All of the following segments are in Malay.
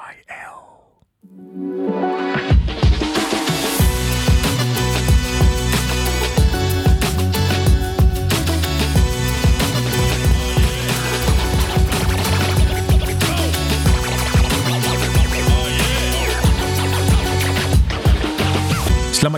TTYL.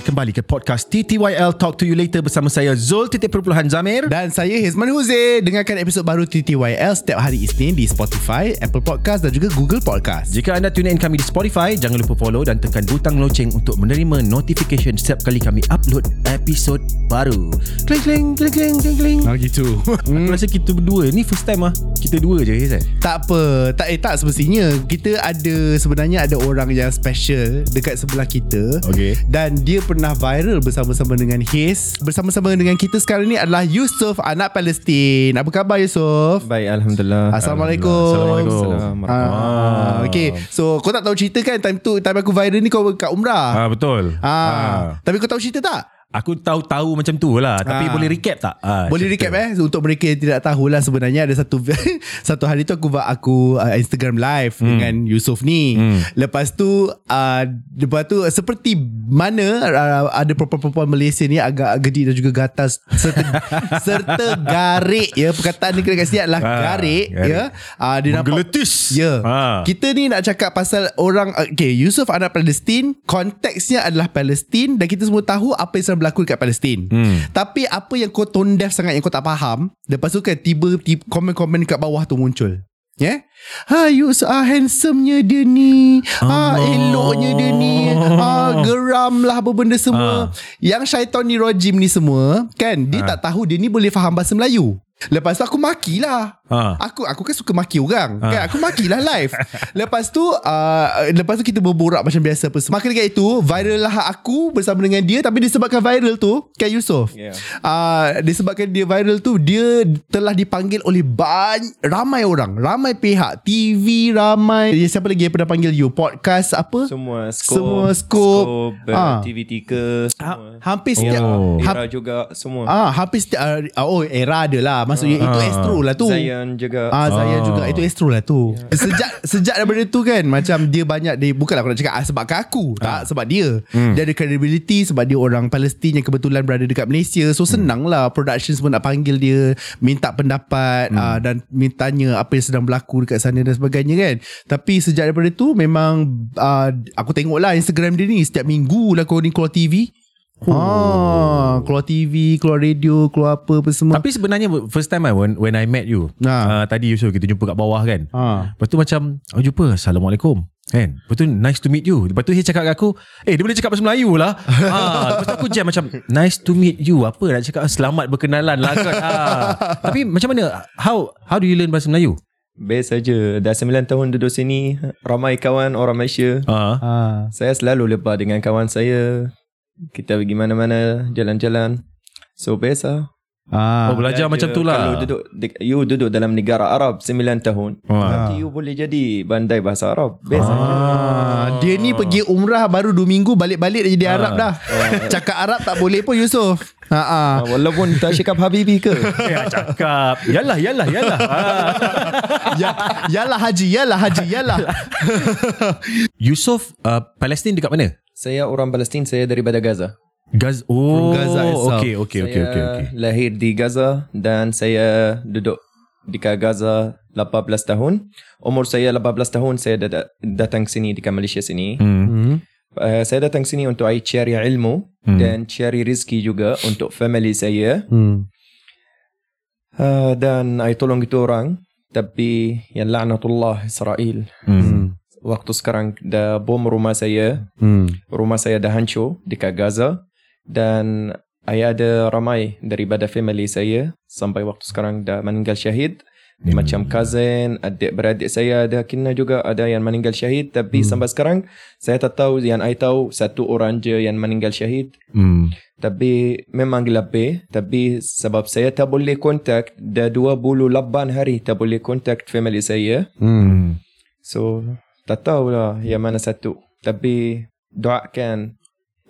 Selamat kembali ke podcast TTYL Talk to you later bersama saya Zul titik perpuluhan Zamir. Dan saya Hizman Huze Dengarkan episod baru TTYL Setiap hari Isnin Di Spotify Apple Podcast Dan juga Google Podcast Jika anda tune in kami di Spotify, jangan lupa follow dan tekan butang loceng untuk menerima notification setiap kali kami upload episod baru. Kling kling kling kling kling kling. Oh gitu Aku rasa kita berdua ni first time ah. Kita dua je Hiz eh. Tak apa Tak eh tak semestinya Kita ada Sebenarnya ada orang yang special Dekat sebelah kita Okey. Dan dia pernah viral Bersama-sama dengan Hiz Bersama-sama dengan kita sekarang ni Adalah Yusof Anak Palestin Apa khabar Yusof? Baik, Alhamdulillah. Assalamualaikum Assalamualaikum. Assalamualaikum. Ah, okay So kau tak tahu cerita kan Time tu Time aku viral ni Kau kat Umrah Ah betul. ah. Tapi kau tahu cerita tak? Aku tahu-tahu macam tu lah Tapi Ah. boleh recap tak? Ah, Boleh recap eh so, Untuk mereka yang tidak tahulah Sebenarnya ada satu Satu hari tu aku buat aku uh, Instagram live hmm. Dengan Yusof ni Hmm. Lepas tu uh, Lepas tu Seperti mana uh, Ada perempuan-perempuan Malaysia ni Agak gedik dan juga gatal Serta, serta garik ya Perkataan dia kat sini adalah Ah, garik, garik. ya uh, Dia nampak Menggeletis. Ya Ah. Kita ni nak cakap pasal orang Okay Yusof anak Palestin Konteksnya adalah Palestin Dan kita semua tahu Apa yang berlaku dekat Palestin Hmm. Tapi apa yang kau tone deaf sangat Yang kau tak faham Lepas tu kan tiba, Komen-komen dekat bawah tu muncul Ya yeah? Ha Yus ah, Handsomenya dia ni Ha Allah. eloknya dia ni Ha geram lah Apa benda semua Ah. Yang syaitan ni rojim ni semua Kan Dia Ah. tak tahu Dia ni boleh faham bahasa Melayu Lepas tu aku makilah Ah. Aku aku kan suka maki orang Ah. kan Aku makilah live Lepas tu uh, Lepas tu kita berborak macam biasa apa semua. Maka dekat itu Viral lah aku Bersama dengan dia Tapi disebabkan viral tu Kan Yusof Yeah. uh, Disebabkan dia viral tu Dia telah dipanggil oleh banyak Ramai orang Ramai pihak TV Ramai Siapa lagi yang pernah panggil you Podcast apa Semua skop, Semua skop. skop Ah. TV3 ha, semua. Hampir setiap Oh. Era juga semua. Ah, hampir setiap uh, Oh era ada lah Maksudnya itu Ah. Astro lah tu Zayan juga. Ah saya Ah. juga. Itu Astro lah tu. Sejak Sejak daripada tu kan Macam dia banyak dia, Bukanlah aku nak cakap ah, Sebabkan aku Tak sebab dia. Hmm. Dia ada credibility Sebab dia orang Palestin Yang kebetulan berada dekat Malaysia. So senang lah Production semua nak panggil dia Minta pendapat ah, Dan mintanya Apa yang sedang berlaku Dekat sana dan sebagainya kan. Tapi sejak daripada tu Memang ah, Aku tengok lah Instagram dia ni. Setiap minggu lah kau ni keluar TV Oh. keluar TV, keluar radio, keluar apa apa semua. Tapi sebenarnya first time I when, when I met you. Ah. Uh, tadi Yusof kita jumpa kat bawah kan. ha. Lepas tu macam oh, jumpa Assalamualaikum Kan Lepas tu nice to meet you Lepas tu dia cakap kat aku Eh dia boleh cakap bahasa Melayu lah ha, Lepas tu aku jam macam Nice to meet you Apa nak cakap Selamat berkenalan lah kan ha. Tapi macam mana How How do you learn bahasa Melayu Best saja. Dah 9 tahun duduk sini. Ramai kawan orang Malaysia. ha. Ha. Saya selalu lepas dengan kawan saya. Kita pergi mana-mana. Jalan-jalan. So lah. Ah. Oh belajar macam tu lah Kalau duduk You duduk dalam negara Arab 9 tahun Ah. Nanti you boleh jadi Bandai bahasa Arab Best saja. Ah, dia ni pergi umrah baru 2 minggu balik-balik dah jadi Ah. Arab dah. Cakap Arab tak boleh pun Yusof. Ha ah. Ah, Walaupun tak cakap Habibi ke Ya cakap Yalah yalah yalah. Ya, yalah haji, yalah haji, yalah. Yusof uh, Palestin dekat mana Saya orang Palestin Saya daripada Gaza Gaz Oh From Gaza itself. Okay okay okay saya okay, okay. lahir di Gaza dan saya duduk di Gaza 18 tahun. Umur saya 18 tahun saya dat- datang sini di Malaysia sini. Hmm. Uh, saya datang sini untuk I cari ilmu Hmm. dan cari rezeki juga untuk family saya. Hmm. Uh, dan I tolong itu orang. Tapi yang laknatullah Israel. Hmm. Waktu sekarang dah bom rumah saya. Hmm. Rumah saya dah hancur dekat Gaza. Dan I ada ramai daripada family saya. Sampai waktu sekarang dah meninggal syahid. Hmm. Macam cousin, adik-beradik saya ada kena juga ada yang meninggal syahid. Tapi sampai sekarang saya tak tahu yang I tahu satu orang je yang meninggal syahid. Hmm. Tapi memang lebih. Tapi sebab saya tak boleh kontak. Dah 28 hari tak boleh kontak family saya. Hmm. So tak tahulah yang mana satu. Tapi doakan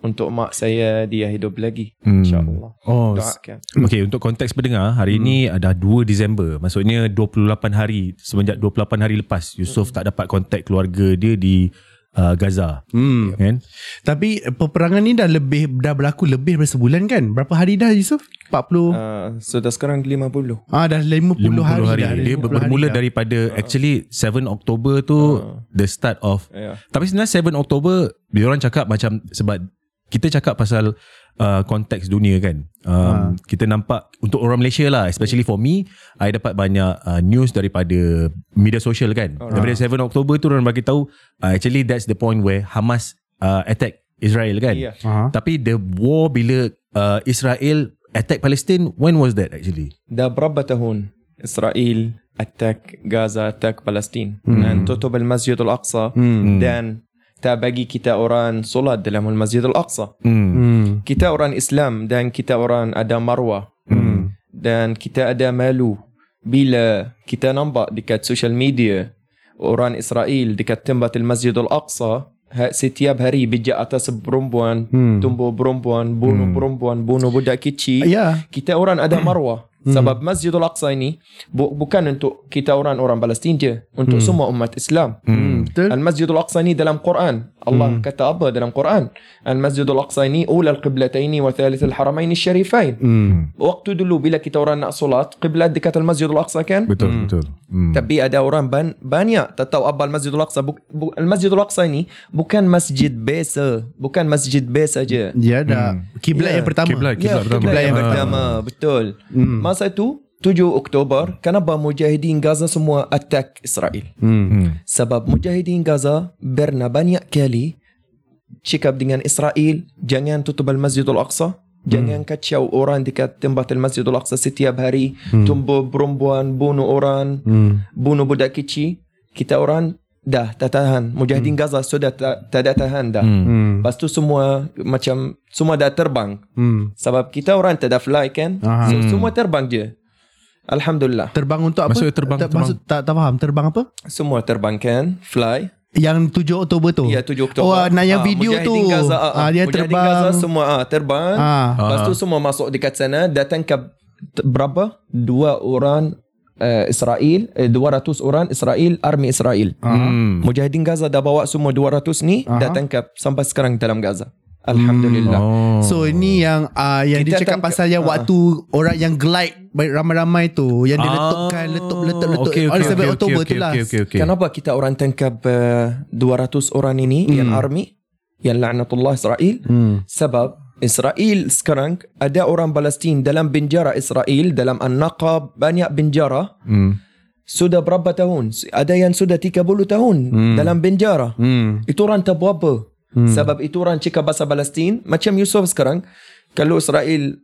untuk mak saya dia hidup lagi. Hmm. InsyaAllah. Oh, Doakan. Okay, untuk konteks pendengar, hari Hmm. ini ada 2 Disember. Maksudnya 28 hari, semenjak 28 hari lepas, Yusof tak dapat kontak keluarga dia di uh, Gaza. Hmm. Kan? Tapi eh, peperangan ni dah lebih dah berlaku lebih dari sebulan kan? Berapa hari dah Yusof? 40. Uh, sudah sekarang 50. Ah dah 50, 50 hari, hari. dah. Dia 50 bermula hari dah. daripada actually 7 Oktober tu the start of Ya. Tapi sebenarnya 7 Oktober dia orang cakap macam sebab kita cakap pasal uh, konteks dunia kan. Um, kita nampak untuk orang Malaysia lah especially for me I dapat banyak uh, news daripada media sosial kan. Daripada 7 Oktober tu orang bagi tahu uh, actually that's the point where Hamas uh, attack Israel kan. Ya. Ah. Tapi the war bila uh, Israel attack Palestine when was that actually? Dah berapa tahun Israel attack Gaza, attack Palestin dan tutup al-Masjid al-Aqsa dan tak bagi kita orang solat dalam al-Masjid al-Aqsa. Hmm. Hmm. Kita orang Islam dan kita orang ada marwah dan kita ada malu bila kita nampak dekat social media orang Israel dekat tempat al-Masjid al-Aqsa ha- setiap hari bijak atas perempuan, tumbuh perempuan, bunuh perempuan, bunuh budak kecil. Ya. Kita orang ada marwah. Sebab Masjidul Aqsa ini bu- bukan untuk kita orang-orang Palestin je, untuk semua umat Islam. Hmm. Betul. Al-Masjidul Aqsa ini dalam Quran. Allah kata apa dalam Quran? Al-Masjidul Aqsa ini ula al-qiblataini wa thalith al-haramaini syarifain. Hmm. Waktu dulu bila kita orang nak solat, qiblat dekat Al-Masjidul Aqsa kan? Betul betul. Hmm. Tapi ada orang ban, banyak tak tahu apa Al-Masjidul Aqsa. Buk, bu, Al-Masjidul Aqsa ini bukan masjid biasa. Bukan masjid biasa je. Ya dah. Kiblat Ya, yang pertama. kiblat. Ya, pertama. kiblat yang Ah. pertama. Betul. Masa tu 7 Oktober, kenapa mujahidin Gaza semua attack Israel? Hmm. Sebab mujahidin Gaza pernah banyak kali cakap dengan Israel, jangan tutup Al-Masjidul Aqsa. Jangan kacau orang dekat tempat Al-Masjidul Aqsa setiap hari. Tumbuh perempuan, bunuh orang, Hmm. bunuh budak kecil. Kita orang dah tak tahan. Mujahidin Gaza sudah tak, tak ada tahan dah. Hmm. Lepas tu semua macam semua dah terbang. Hmm. Sebab kita orang tak ada fly kan. Aha. So, semua terbang je. Alhamdulillah. Terbang untuk apa? Maksudnya terbang- tak, terbang. Maksud, tak, tak faham. Terbang apa? Semua terbang kan. Fly. Yang 7 Oktober tu? Ya 7 Oktober. Oh, nak yang Ah, video Mujahidin tu. Gaza, ah, Ah, dia Mujahidin terbang. Gaza semua ah, terbang. Ah. Lepas tu semua masuk dekat sana. Datang ke berapa? Dua orang uh, Israel. Eh, 200 orang Israel. Army Israel. Hmm. Mujahidin Gaza dah bawa semua 200 ni. Dah tangkap sampai sekarang dalam Gaza. Alhamdulillah. Oh. So ini yang uh, yang Kita dia cakap pasal yang ah. waktu orang yang glide baik ramai-ramai tu yang dia Ah. letupkan letup letup letup Okay, okay, 7 okay, Oktober okay, tu lah. okay, okay, okay. Kenapa kita orang tangkap uh, 200 orang ini yang army yang laknatullah Israel? Hmm. Sebab Israel sekarang ada orang Palestin dalam penjara Israel dalam An-Naqab banyak penjara Hmm. sudah berapa tahun? Ada yang sudah 30 tahun dalam penjara. Hmm. Itu orang tak buat apa. Sebab itu orang cakap bahasa Palestin macam Yusuf sekarang kalau Israel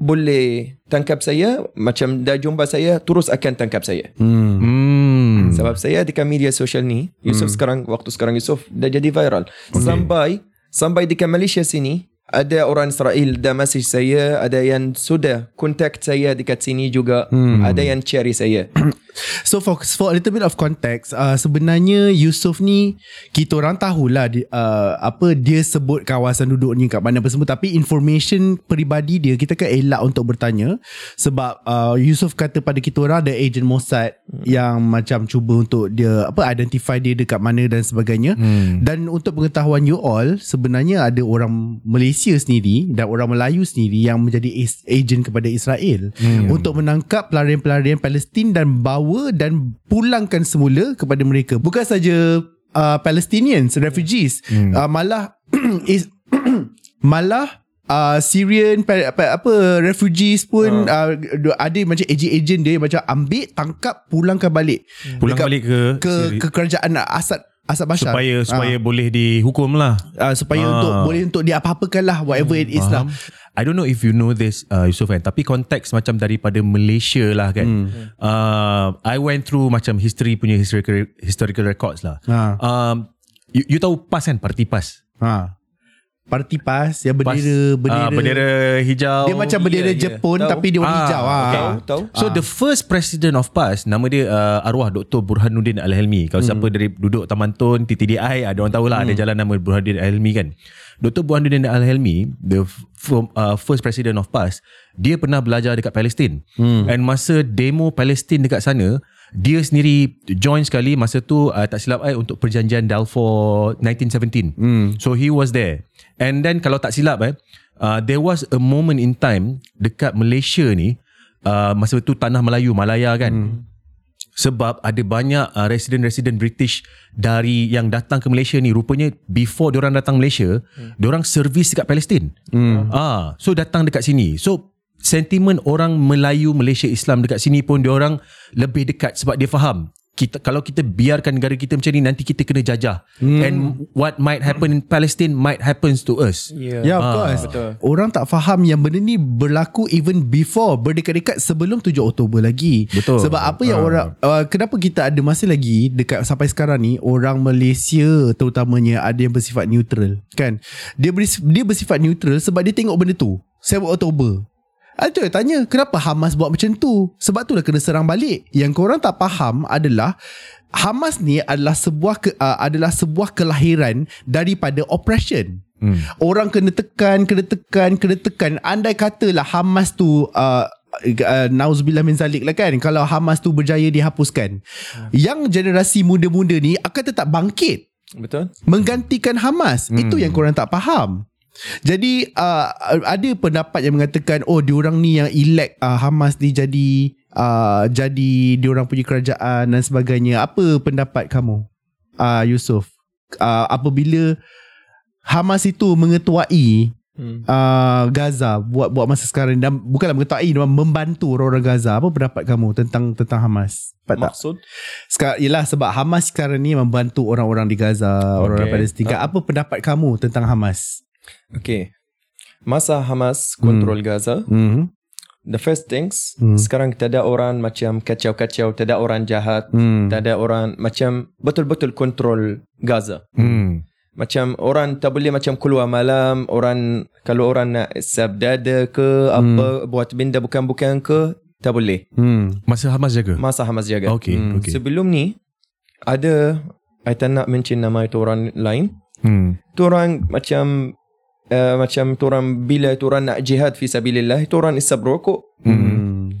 boleh tangkap saya macam dah jumpa saya terus akan tangkap saya. Hmm. Hmm. Sebab saya dekat media sosial ni, Yusuf sekarang waktu sekarang Yusuf dah jadi viral. Sampai sampai dekat Malaysia sini ada orang Israel dah message saya, ada yang sudah contact saya dekat sini juga, ada yang cari saya. So for, for a little bit of context uh, Sebenarnya Yusof ni Kita orang tahulah dia, uh, Apa dia sebut kawasan duduk ni Kat mana apa semua Tapi information peribadi dia Kita kan elak untuk bertanya Sebab uh, Yusof kata pada kita orang Ada agent Mossad Yang macam cuba untuk dia Apa identify dia dekat mana dan sebagainya Hmm. Dan untuk pengetahuan you all Sebenarnya ada orang Malaysia sendiri Dan orang Melayu sendiri Yang menjadi agent kepada Israel Hmm. Untuk menangkap pelarian-pelarian Palestin Dan bawa dan pulangkan semula kepada mereka Bukan saja uh, Palestinians, refugees Hmm. uh, Malah is, Malah uh, Syrian pa- apa, apa refugees pun uh. ada macam agent-agent dia macam ambil tangkap pulangkan balik Pulang dekat- balik ke ke ke kerajaan Asad Asad Bashar supaya Ah. supaya boleh dihukum lah. uh, supaya Ah. untuk boleh untuk diapa-apakan lah whatever it is lah. I don't know if you know this uh, Yusof kan Tapi konteks macam daripada Malaysia lah kan Hmm. uh, I went through macam history punya historical, historical records lah Ha. um, you, you tahu PAS kan Parti PAS Ha. Parti PAS yang Pas- bendera bendera, ah, bendera hijau. dia macam bendera Ya, ya. Jepun Tahu. tapi dia warna Ah, hijau ah. okay. Tahu, tahu. So the first president of PAS nama dia uh, arwah Dr. Burhanuddin Al-Helmi. Kalau siapa dari duduk Taman Tun, TTDI, ada orang tahulah ada jalan nama Burhanuddin Al-Helmi kan. Dr. Burhanuddin Al-Helmi, the f- from, uh, first president of PAS, dia pernah belajar dekat Palestin. And masa demo Palestin dekat sana, dia sendiri join sekali masa tu uh, tak silap I untuk perjanjian Balfour 1917. So he was there. And then kalau tak silap eh, uh, there was a moment in time dekat Malaysia ni uh, masa tu tanah Melayu Malaya kan. Hmm. Sebab ada banyak uh, resident-resident British dari yang datang ke Malaysia ni rupanya before diorang datang Malaysia, hmm. diorang servis dekat Palestin. Hmm. Ah, so datang dekat sini. So sentimen orang Melayu Malaysia Islam dekat sini pun diorang lebih dekat sebab dia faham kita kalau kita biarkan negara kita macam ni nanti kita kena jajah hmm. and what might happen in Palestine might happens to us Ya. Ya, of Ah, course. betul. Orang tak faham yang benda ni berlaku even before, berdekat-dekat sebelum 7 Oktober lagi. Betul. Sebab apa yang Ah. orang, uh, kenapa kita ada masih lagi dekat sampai sekarang ni, orang Malaysia terutamanya ada yang bersifat neutral. Kan? Dia, beris, dia bersifat neutral sebab dia tengok benda tu. 7 Oktober. Ada tanya kenapa Hamas buat macam tu Sebab tu lah kena serang balik Yang korang tak faham adalah Hamas ni adalah sebuah ke, uh, adalah sebuah kelahiran daripada oppression. Hmm. Orang kena tekan, kena tekan, kena tekan. Andai katalah Hamas tu uh, uh, nauzubillah min zalik lah kan kalau Hamas tu berjaya dihapuskan. Hmm. Yang generasi muda-muda ni akan tetap bangkit Betul? menggantikan Hamas. Hmm. Itu yang korang tak faham. Jadi uh, ada pendapat yang mengatakan oh diorang ni yang elect uh, Hamas ni jadi uh, jadi diorang punya kerajaan dan sebagainya. Apa pendapat kamu? Uh, Yusof. Uh, apabila Hamas itu mengetuai Hmm. uh, Gaza buat buat masa sekarang dan bukanlah mengetuai membantu orang-orang Gaza. Apa pendapat kamu tentang tentang Hamas? Dapat tak? Maksud? Sekarang ialah sebab Hamas sekarang ni membantu orang-orang di Gaza, orang-orang Okay. Palestin. Ah. Apa pendapat kamu tentang Hamas? Okay. Masa Hamas kontrol Gaza, Hmm. the first things, Hmm. sekarang tak ada orang macam kacau-kacau, tak ada orang jahat, Hmm. tak ada orang macam betul-betul kontrol Gaza. hmm. Macam orang tak boleh macam keluar malam, orang kalau orang nak sab dada ke, apa, buat benda bukan-bukan ke, tak boleh. Hmm. masa Hamas jaga Masa Hamas jaga. okay, Hmm. okay. Sebelum ni, ada, I tak nak mention nama itu orang lain, hmm. tu orang macam uh, macam tu orang bila tu orang nak jihad fi sabilillah itu orang isap rokok Hmm.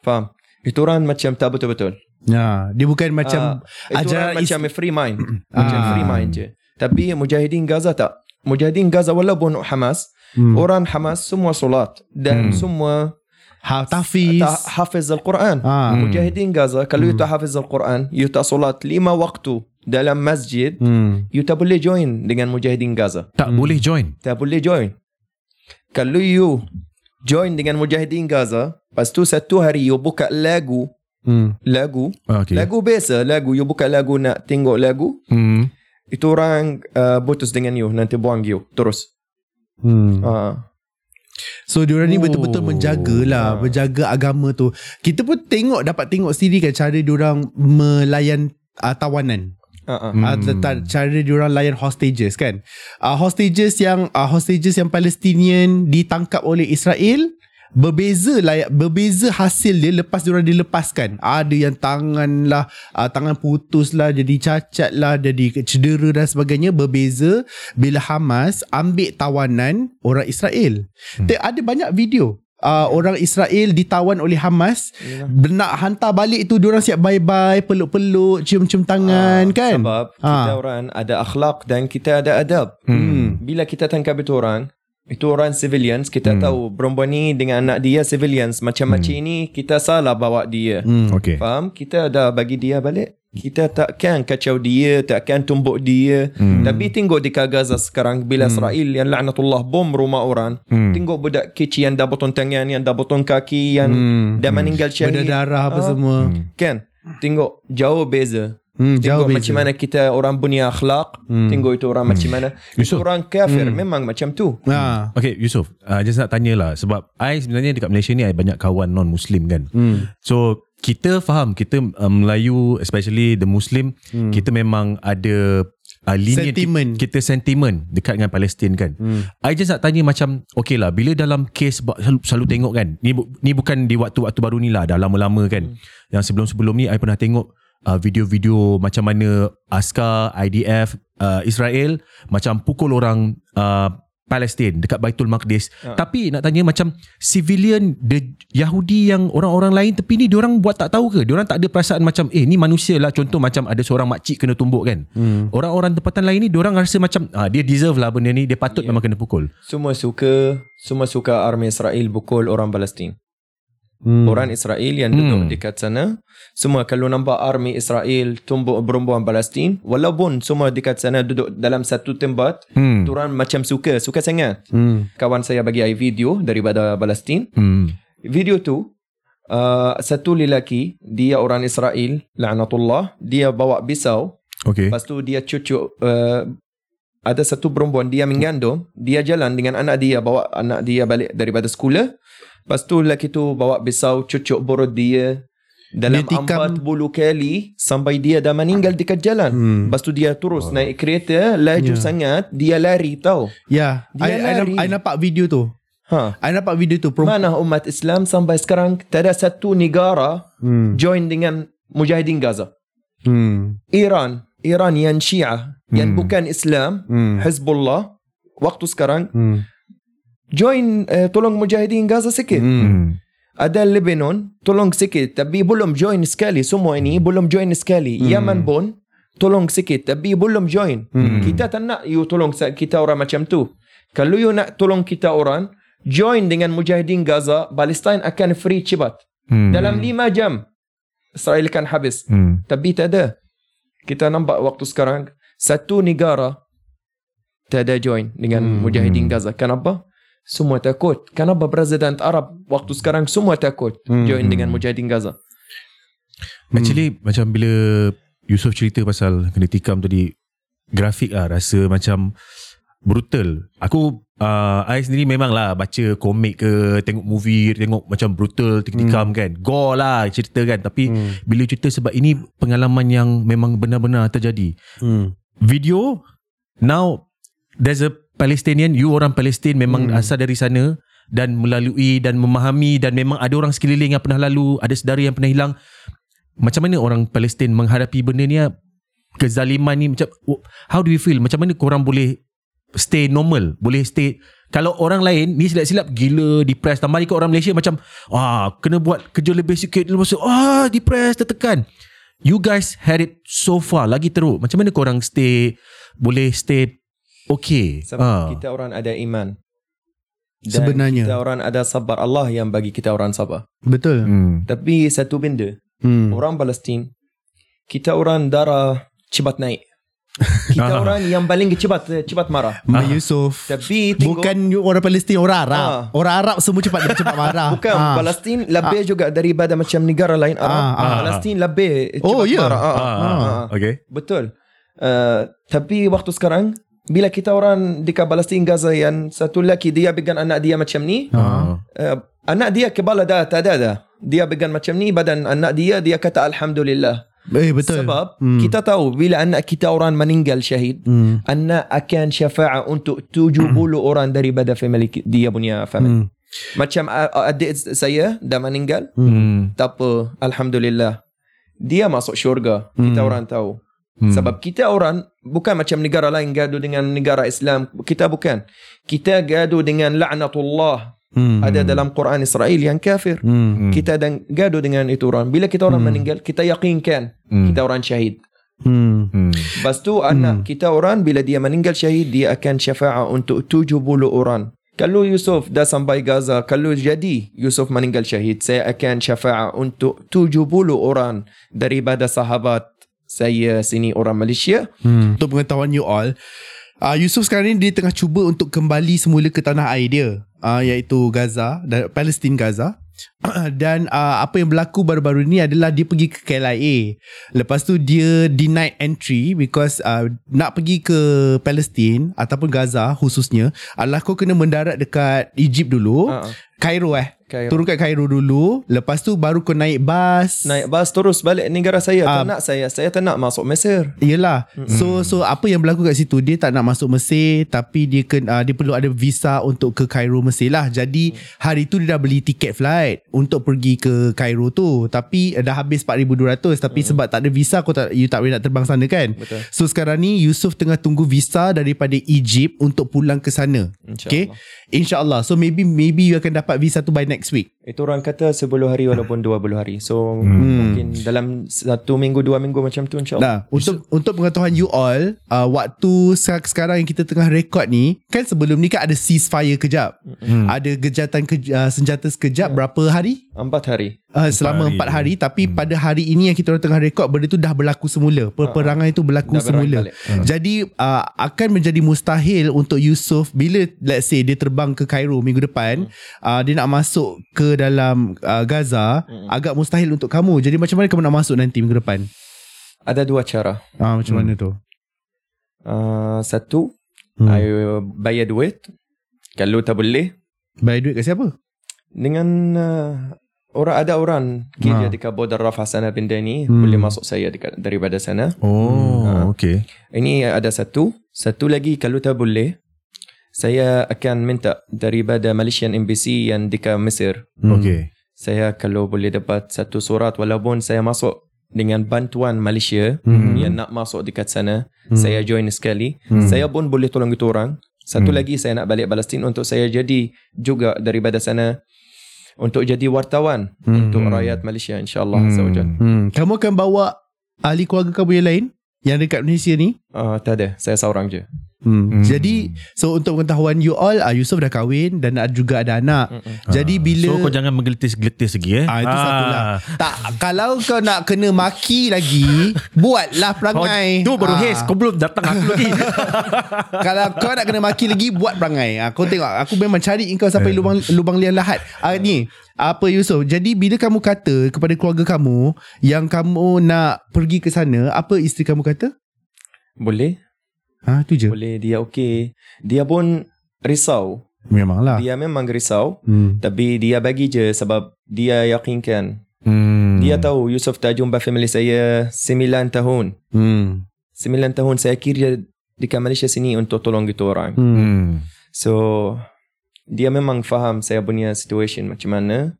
faham itu orang macam tak betul-betul Ya, dia bukan macam Ah, itu ajaran orang is- macam free mind macam Ah. free mind je tapi mujahidin Gaza tak mujahidin Gaza walaupun Hamas Hmm. orang Hamas semua solat dan Hmm. semua ha, tafiz. ta- hafiz Al-Quran Ah. mujahidin Gaza kalau you tak hafiz Al-Quran you tak solat lima waktu dalam masjid Hmm. you tak boleh join dengan mujahidin Gaza tak boleh join tak boleh join. Kalau you join dengan Mujahidin Gaza, lepas tu satu hari you buka lagu, Hmm. lagu, Ah, okay. lagu biasa, lagu you buka lagu nak tengok lagu, hmm. itu orang uh, putus dengan you, nanti buang you terus. Hmm. Uh, So diorang ni Oh. betul-betul menjagalah, Ah. menjaga agama tu. Kita pun tengok dapat tengok sendiri kan cara diorang melayan uh, tawanan. Uh, uh. Hmm. Uh, cara diorang layan hostages kan. Uh, hostages yang uh, hostages yang Palestinian ditangkap oleh Israel berbeza lah berbeza hasil dia lepas diorang dilepaskan. Ada yang tangan lah uh, tangan putus lah jadi cacat lah jadi cedera dan sebagainya berbeza bila Hamas ambil tawanan orang Israel. Hmm. Ada banyak video Uh, orang Israel ditawan oleh Hamas nak hantar balik tu diorang siap bye-bye peluk-peluk cium-cium tangan Ah, kan Sebab Ah. kita orang ada akhlak dan kita ada adab. Hmm. Bila kita tangkap itu orang, itu orang civilians, kita tahu perempuan ni dengan anak dia civilians. Macam macam ini kita salah bawa dia. Hmm. okay Faham? Kita dah bagi dia balik. Kita takkan kacau dia, takkan tumbuk dia. Hmm. Tapi tengok di Gaza sekarang bila hmm. Israel yang laknatullah bom rumah orang. Hmm. Tengok budak kecil yang dah potong tangan, yang dah potong kaki, yang Hmm. dah meninggal syahid. berdarah apa Ah. semua Kan? Tengok jauh beza. hmm, jauh Tengok beza macam mana kita orang punya akhlak. Hmm. Tengok itu orang macam mana. Itu Yusof. orang kafir memang macam tu. ha. Okay Yusof uh, Just nak tanya lah Sebab I sebenarnya dekat Malaysia ni I banyak kawan non-Muslim kan hmm. So kita faham Kita uh, Melayu Especially the Muslim hmm. Kita memang ada uh, lenient Sentiment. Kita, kita sentiment dekat dengan Palestin kan. Hmm. I just nak tanya macam okay lah bila dalam kes selalu, selalu tengok kan ni bu- ni bukan di waktu-waktu baru ni lah dah lama-lama kan. Hmm. Yang sebelum-sebelum ni I pernah tengok uh, video-video macam mana askar IDF uh, Israel macam pukul orang uh, Palestin dekat Baitul Maqdis. Ha. Tapi nak tanya macam civilian the Yahudi yang orang-orang lain tepi ni diorang buat tak tahu ke? Diorang tak ada perasaan macam eh ni manusia lah contoh macam ada seorang makcik kena tumbuk kan. Hmm. Orang-orang tempatan lain ni diorang rasa macam ah, dia deserve lah benda ni dia patut Ya. memang kena pukul. Semua suka Semua suka army Israel Pukul orang Palestin Hmm. Orang Israel yang duduk Hmm. dekat sana Semua kalau nampak army Israel Tumbuk perempuan Palestin Walaupun semua dekat sana Duduk dalam satu tempat Hmm. Orang macam suka Suka sangat Hmm. Kawan saya bagi I video Daripada Palestin Hmm. Video tu uh, Satu lelaki Dia orang Israel La'natullah Dia bawa pisau Okay. Lepas tu dia cucuk uh, Ada satu perempuan Dia mengandung Dia jalan dengan anak dia Bawa anak dia balik daripada sekolah Lepas tu lelaki tu bawa pisau Cucuk perut dia Dalam Dia tikam- 40 kali Sampai dia dah meninggal dekat jalan Hmm. Lepas tu dia terus naik kereta Laju Ya. sangat Dia lari tau Ya, Dia I, I, nampak video tu. ha. I nampak video tu. Perempuan. Mana umat Islam Sampai sekarang Tak ada satu negara Hmm. Join dengan Mujahidin Gaza Hmm. Iran Iran yang Syiah Yang Hmm. bukan Islam Hmm. Hezbollah Waktu sekarang Hmm. join uh, tolong mujahidin Gaza sikit. Hmm. Hmm. Ada Lebanon tolong sikit tapi belum join sekali semua ini belum join sekali. Hmm. Yaman pun tolong sikit tapi belum join. Hmm. Kita tak nak you tolong kita orang macam tu. Kalau you nak tolong kita orang join dengan mujahidin Gaza, Palestine akan free cepat. Hmm. Dalam 5 jam Israel akan habis. Hmm. Tapi tak ada. Kita nampak waktu sekarang satu negara tak ada join dengan hmm. mujahidin Gaza. Kenapa? Semua takut. Kenapa Presiden Arab waktu sekarang semua takut Hmm. join dengan mujahidin Gaza? Actually macam bila Yusof cerita pasal kena tikam tadi grafik lah rasa macam brutal. Aku uh, I sendiri memang lah baca komik ke tengok movie tengok macam brutal tikam hmm. kan. Gore lah cerita kan tapi hmm. bila cerita sebab ini pengalaman yang memang benar-benar terjadi. Hmm. Video now there's a Palestinian you orang Palestin memang hmm. asal dari sana dan melalui dan memahami dan memang ada orang sekeliling yang pernah lalu ada saudara yang pernah hilang macam mana orang Palestin menghadapi benda ni kezaliman ni macam how do you feel macam mana korang boleh stay normal boleh stay kalau orang lain ni silap-silap gila depressed tambah ikut orang Malaysia macam ah kena buat kerja lebih sikit lepas tu ah depressed tertekan you guys had it so far lagi teruk macam mana korang stay boleh stay okay Sebab ah. kita orang ada iman. Dan Sebenarnya. kita orang ada sabar Allah yang bagi kita orang sabar. Betul. hmm. Tapi satu benda, Hmm. orang Palestin, kita orang darah cepat naik. Kita Ah. orang yang paling cepat cepat marah. Mak Yusof. Tapi tengok Bukan you orang Palestin, orang Arab. Ah. Orang Arab semua cepat cepat marah. Bukan Ah. Palestin lebih juga daripada macam negara lain Arab. Ah, ah. Palestin lebih cepat Oh, ya? marah. Ah, Ah, ah, ah. okay Betul. Uh, tapi waktu sekarang bila kita orang dekat Palestin Gaza yang satu lelaki dia pegang anak dia macam ni, ah. uh, anak dia kepala dah tak ada dah. Dia pegang macam ni badan anak dia dia kata alhamdulillah. Eh betul. Sebab Hmm. kita tahu bila anak kita orang meninggal syahid, Hmm. anak akan syafaat untuk 70 orang daripada family dia punya family. Hmm. Macam adik saya dah meninggal, Hmm. tak apa, alhamdulillah. Dia masuk syurga. Kita Hmm. orang tahu. Hmm. Sebab kita orang bukan macam negara lain gaduh dengan negara Islam. Kita bukan. Kita gaduh dengan la'natullah. Hmm. Ada dalam Quran Israel yang kafir. Hmm. Kita dan gaduh dengan itu orang. Bila kita orang meninggal, kita yakinkan Hmm. kita orang syahid. Hmm. Hmm. Lepas tu anak kita orang bila dia meninggal syahid dia akan syafaat untuk 70 orang. Kalau Yusuf dah sampai Gaza, kalau jadi Yusuf meninggal syahid, saya akan syafaat untuk 70 orang daripada sahabat saya sini orang Malaysia. Hmm. Untuk pengetahuan you all, uh, Yusuf sekarang ni dia tengah cuba untuk kembali semula ke tanah air dia, uh, iaitu Gaza dan Palestin Gaza. dan uh, apa yang berlaku baru-baru ni adalah dia pergi ke KLIA. Lepas tu dia denied entry because uh, nak pergi ke Palestin ataupun Gaza khususnya adalah kau kena mendarat dekat Egypt dulu. Ah. Cairo eh? Cairo. Turun kat Cairo dulu Lepas tu baru kau naik bas. Naik bas terus balik negara saya. Ah. tak nak saya. Saya tak nak masuk Mesir. Yelah. So so apa yang berlaku kat situ? Dia tak nak masuk Mesir Tapi dia ken, uh, dia perlu ada visa Untuk ke Cairo Mesir lah. Jadi hari tu dia dah beli tiket flight Untuk pergi ke Cairo tu. Tapi uh, dah habis 4,200 Tapi sebab tak ada visa kau tak, You tak boleh nak terbang sana kan? Betul. So sekarang ni Yusuf tengah tunggu visa Daripada Egypt Untuk pulang ke sana. Okay? InsyaAllah. So maybe Maybe you akan dapat visa tu by next week Itu orang kata 10 hari walaupun 20 hari. So mungkin dalam satu minggu dua minggu macam tu insyaAllah. Nah, untuk untuk pengetahuan you all, uh, waktu se- sekarang yang kita tengah rekod ni, kan sebelum ni kan ada ceasefire kejap. Hmm. Ada gejatan ke, uh, senjata sekejap berapa hari? Empat hari. Uh, selama hari. empat hari tapi hmm. pada hari ini yang kita orang tengah rekod benda tu dah berlaku semula peperangan itu berlaku Dah berang semula balik. jadi uh, akan menjadi mustahil untuk Yusof bila let's say dia terbang ke Cairo minggu depan uh, dia nak masuk ke dalam uh, Gaza agak mustahil untuk kamu jadi macam mana kamu nak masuk nanti minggu depan Ada dua cara. Ah macam mana tu Uh, satu, Hmm. I bayar duit. Kalau tak boleh, Bayar duit kat siapa? dengan uh, orang ada orang kerja Ha. dekat border Rafah sana benda ni Hmm. boleh masuk saya dekat, daripada sana. Oh, Ah. okay. Ini ada satu. Satu lagi kalau tak boleh, saya akan minta daripada Malaysian Embassy yang dekat Mesir. Hmm. Okay. Saya kalau boleh dapat satu surat walaupun saya masuk dengan bantuan Malaysia Hmm. yang nak masuk dekat sana, Hmm. saya join sekali. Hmm. Saya pun boleh tolong itu orang. Satu Hmm. lagi saya nak balik Palestin untuk saya jadi juga daripada sana untuk jadi wartawan Hmm. untuk rakyat Malaysia insyaallah Hmm. azza wajal. Hmm. Kamu akan bawa ahli keluarga kamu yang lain yang dekat Malaysia ni? Uh, tak ada, saya seorang je. Hmm. Hmm. Jadi so untuk pengetahuan you all, uh, Yusof dah kahwin dan ada juga ada anak. Mm-mm. Jadi bila So kau jangan menggeletis-geletis lagi eh. Ah, itu satu lah. Tak kalau kau nak kena maki lagi, buatlah perangai. Tu baru Ah. Hes Kau belum datang aku lagi Kalau kau nak kena maki lagi Buat perangai ah, Kau tengok Aku memang cari kau Eh. Sampai lubang lubang liang lahat ah, Ni Apa Yusof Jadi bila kamu kata Kepada keluarga kamu Yang kamu nak Pergi ke sana Apa isteri kamu kata Boleh? Ha tu je Boleh dia okey. Dia pun risau. Memanglah Dia memang risau hmm. tapi dia bagi je sebab dia yakinkan. hmm. Dia tahu Yusuf tak jumpa family saya 9 tahun. Hmm. 9 tahun saya kira dekat Malaysia sini untuk tolong gitu orang. Hmm. So dia memang faham saya punya situation macam mana.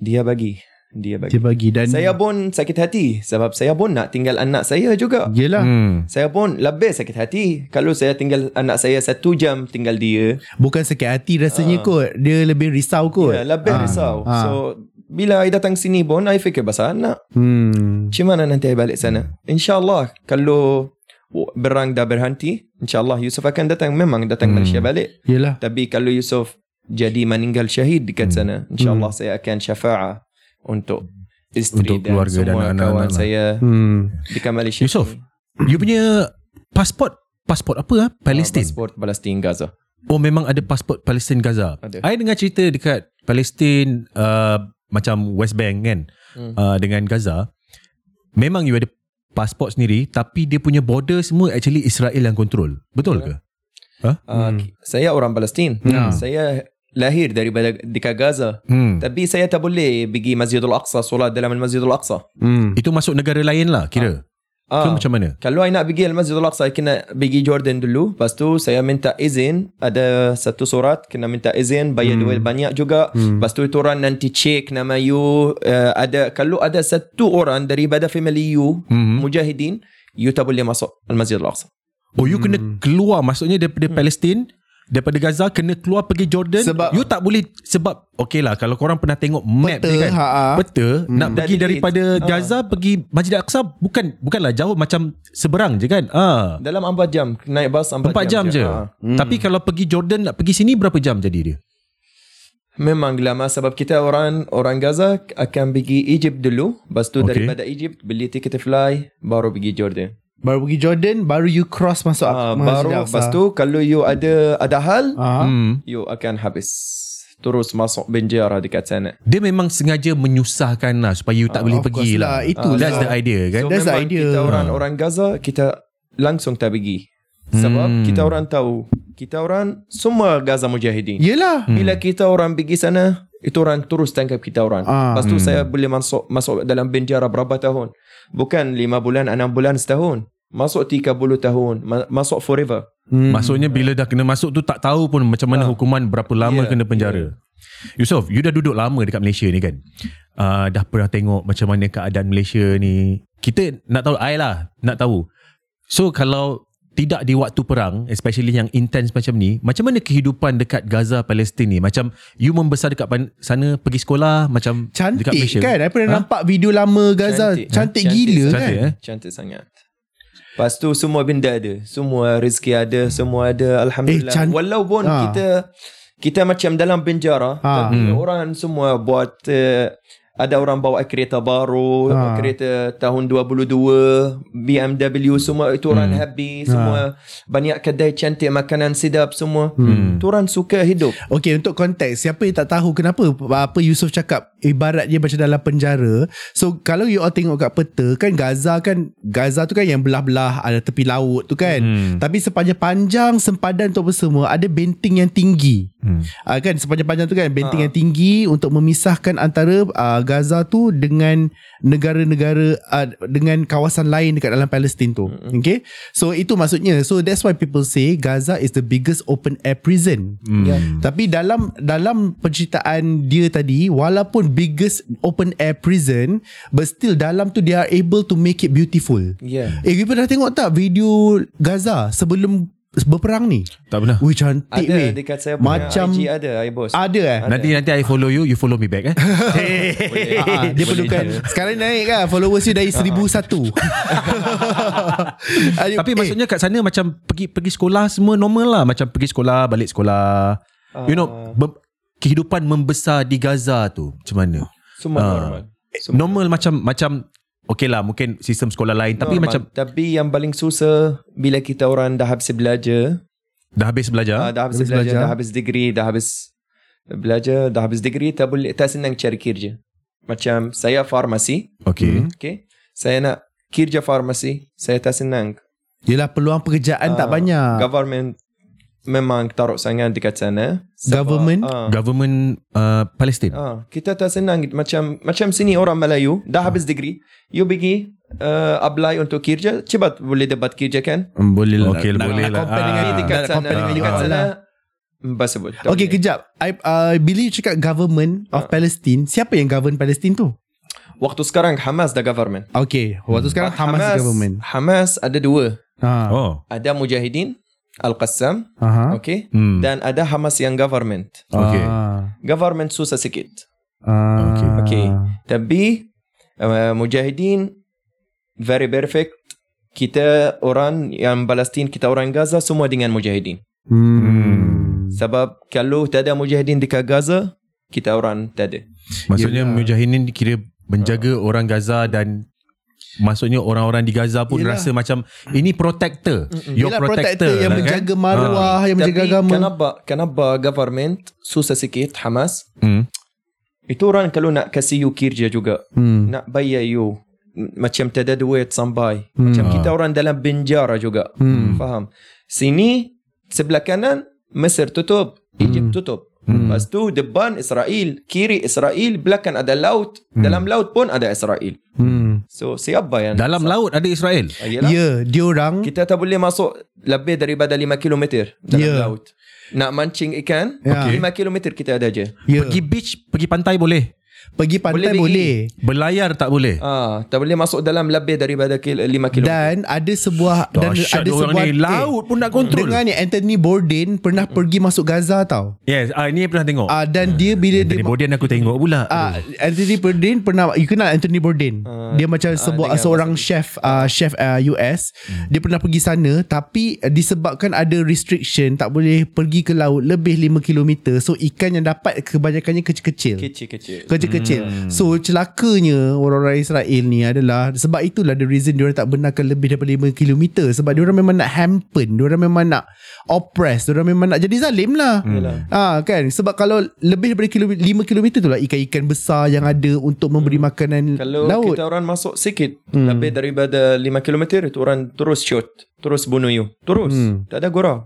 Dia bagi. Dia bagi. Dia bagi dan Saya pun sakit hati sebab saya pun nak tinggal anak saya juga. Yelah Hmm. Saya pun lebih sakit hati kalau saya tinggal anak saya satu jam tinggal dia. Bukan sakit hati rasanya Ah. kot Dia lebih risau kot Ya, lebih Ah. risau. Ah. So bila I datang sini pun I fikir pasal anak. hmm. Macam mana nanti I balik sana? InsyaAllah kalau berang dah berhenti, insyaAllah Yusuf akan datang. Memang datang Hmm. Malaysia balik. Yelah Tapi kalau Yusuf jadi meninggal syahid dekat Hmm. sana, insyaAllah saya akan syafa'ah untuk isteri Untuk dan keluarga dan semua anak-anak kawan lah. saya hmm. dekat Malaysia. Yusof, ni. You punya pasport Pasport apa ah? Palestin? Ah, Pasport Palestin Gaza. Oh memang ada pasport Palestin Gaza. Ada. I dengar cerita dekat Palestin uh, macam West Bank kan Hmm. uh, dengan Gaza. Memang you ada pasport sendiri tapi dia punya border semua actually Israel yang control. Betul ke? Uh, Hmm. Saya orang Palestin. Ya. Saya lahir daripada dekat Gaza. Hmm. Tapi saya tak boleh pergi Masjidul Aqsa, solat dalam Masjidul Aqsa. Hmm. Itu masuk negara lain lah kira. Ah, Ke macam mana? Kalau I nak pergi Al-Masjidul Aqsa, I kena pergi Jordan dulu. Lepas tu saya minta izin. Ada satu surat, kena minta izin. Bayar duit banyak juga. Hmm. Lepas tu itu orang nanti check nama you. Uh, ada Kalau ada satu orang daripada family you, Hmm. mujahidin, you tak boleh masuk Al-Masjidul Aqsa. Oh you kena Hmm. keluar maksudnya daripada Palestin daripada Gaza kena keluar pergi Jordan Sebab- you tak boleh sebab okey lah kalau korang pernah tengok map Peta, dia kan ha, ha. peta nak Dan pergi daripada ha. Gaza pergi Masjid Al-Aqsa bukan bukanlah jauh macam seberang je kan ah Dalam 4 jam. Naik bas 4, 4 jam, je. Ah. Hmm. Tapi kalau pergi Jordan nak pergi sini berapa jam jadi dia? Memang lama sebab kita orang orang Gaza akan pergi Egypt dulu. Lepas tu Okay. daripada Egypt beli tiket fly baru pergi Jordan. Baru pergi Jordan Baru you cross masuk Masjid baru Al-Aqsa. lepas tu kalau you ada ada hal, Ah. Hmm. you akan habis. Terus masuk penjara dekat sana. Dia memang sengaja menyusahkan lah supaya you tak Ah, boleh pergi lah. lah. Itu Ah, That's lah. the idea kan? So That's the idea. kita orang orang Gaza kita langsung tak pergi. Sebab Hmm. kita orang tahu Kita orang semua Gaza Mujahidin. Yelah. Bila kita orang pergi sana, itu orang terus tangkap kita orang. Ah. Lepas tu saya boleh masuk masuk dalam penjara berapa tahun? Bukan 5 bulan, 6 bulan, setahun. Masuk 30 tahun. Ma- Masuk forever. Hmm. Maksudnya bila dah kena masuk tu tak tahu pun macam mana Ah. hukuman berapa lama Yeah, kena penjara. Yusof, you dah duduk lama dekat Malaysia ni kan? Uh, dah pernah tengok macam mana keadaan Malaysia ni. Kita nak tahu, I lah nak tahu. So kalau tidak di waktu perang, especially yang intense macam ni, macam mana kehidupan dekat Gaza, Palestin ni? Macam you membesar dekat sana, pergi sekolah macam dekat Cantik Malaysia. kan I pernah Ha? nampak video lama Gaza Cantik, Cantik. gila Cantik kan Cantik, eh? Cantik sangat. Lepas tu semua benda ada. Semua rezeki ada, semua ada. Alhamdulillah. Eh, can- Walaupun Ah. kita kita macam dalam penjara, Ah. tapi Hmm. orang semua buat uh, ada orang bawa kereta baru, Ah. kereta tahun 22, BMW semua itu orang Hmm. happy, semua banyak kedai cantik, makanan sedap semua. Hmm. Tu orang suka hidup. Okay untuk konteks Siapa yang tak tahu Kenapa Apa Yusof cakap Ibarat dia macam dalam penjara So kalau you all tengok kat peta Kan Gaza kan Gaza tu kan yang belah-belah Ada tepi laut tu kan Hmm. Tapi sepanjang-panjang Sempadan tu apa semua Ada benteng yang tinggi Hmm. uh, Kan sepanjang-panjang tu kan Benteng Ah. yang tinggi Untuk memisahkan antara uh, Gaza tu Dengan Negara-negara uh, Dengan kawasan lain Dekat dalam Palestin tu Okay So itu maksudnya So that's why people say Gaza is the biggest open air prison Hmm. Ya. tapi dalam dalam penceritaan dia tadi walaupun biggest open air prison but still dalam tu they are able to make it beautiful. Yeah. Eh you pernah tengok tak video Gaza sebelum berperang ni? Tak pernah. Wih cantik Ada weh. dekat saya punya Macam IG ada, I boss. Ada eh? Ada. Nanti nanti I follow you, you follow me back eh. Boleh. Ah, ah, dia Boleh perlukan je. sekarang naik kan followers dia dari 1001. Ayo, Tapi eh, maksudnya kat sana macam pergi pergi sekolah semua normal lah. Macam pergi sekolah, balik sekolah. You know, Ah. be- kehidupan membesar di Gaza tu macam mana? Semua Ah. normal. Semua Normal macam macam okay lah mungkin sistem sekolah lain tapi normal. macam tapi yang paling susah bila kita orang dah habis belajar, dah habis belajar. ah, dah habis, Habis belajar, belajar. dah habis degree, dah habis belajar, dah habis degree, tak boleh tak senang cari kerja. Macam saya farmasi, okay. okay? Saya nak kerja farmasi, saya tak senang. Yelah peluang pekerjaan tak Ah, banyak. Government memang taruh sangat dekat sana. Sebab, Government? ah, Government uh, Palestin. Ah, kita tak senang macam macam sini orang Melayu dah habis degree, you pergi uh, apply untuk kerja, cepat boleh dapat kerja kan? Hmm, boleh lah. Okey, Nak- boleh nak lah. compare dengan Ah. dekat sana, dekat sana impossible. Tak Okay kejap I, uh, Bila you cakap government Of Ah. Palestine Siapa yang govern Palestine tu? Waktu sekarang Hamas dah government. Okay Waktu sekarang Hamas, government Hamas ada dua. ha. Oh. Ada Mujahidin Al-Qassam, Aha. okay? Hmm. Dan ada Hamas yang government. Okay. Ah. Government susah sikit. Ah. Okay. Okay. Tapi uh, Mujahidin very perfect. Kita orang yang Palestin, kita orang Gaza semua dengan Mujahidin. Hmm. Sebab kalau tak ada Mujahidin dekat Gaza, kita orang tak ada. Maksudnya Yelah. Mujahidin kira menjaga orang Gaza dan maksudnya orang-orang di Gaza pun Yelah. rasa macam ini protector. Your Yelah protector, protector yang lah, menjaga kan? maruah Yang menjaga Tapi agama kenapa kenapa government susah sikit Hamas? Hmm. Itu orang kalau nak kasih you kerja juga, hmm. nak bayar you macam tak ada duit sampai. Hmm. Macam Ah. kita orang dalam penjara juga. Hmm. Faham? Sini sebelah kanan Mesir tutup, Egypt tutup. Hmm. Lepas tu depan Israel, kiri Israel, belakang ada laut, dalam laut pun ada Israel. Hmm. So siapa yang Dalam laut ada Israel. Ah. Ya dia orang Kita tak boleh masuk lebih daripada 5 km dalam Ya. laut. Nak mancing ikan, Ya. 5 km kita ada je. ya. Pergi beach, pergi pantai boleh. Pergi pantai Boleh boleh. Berlayar tak boleh. Ah, tak boleh masuk dalam lebih daripada kil- 5 km. Dan ada sebuah Dan Dahsyat ada orang sebuah ni. Laut pun nak kontrol. Dengar ni Anthony Bourdain Pernah pergi masuk Gaza tau Yes, ah, ini pernah tengok. Ah Dan dia bila Anthony dia Bourdain aku tengok pula. Ah, Anthony Bourdain pernah you kenal Anthony Bourdain. Ah, dia macam sebuah dengar seorang chef uh, chef uh, US. Dia pernah pergi sana tapi uh, disebabkan ada restriction tak boleh pergi ke laut lebih 5 km. So ikan yang dapat kebanyakannya kecil-kecil. Kecil-kecil. Kecil-kecil. Hmm. So celakanya orang-orang Israel ni adalah sebab itulah the reason dia tak benarkan lebih daripada 5 km sebab dia orang memang nak hampen, dia orang memang nak oppress, dia orang memang nak jadi zalim lah. Ah kan sebab kalau lebih daripada kilo, 5 km tu lah ikan-ikan besar yang ada untuk memberi makanan Kalau laut. kita orang masuk sikit, lebih daripada 5 km, itu orang terus shoot. Terus bunuh you. Terus. Hmm. Tak ada gurau.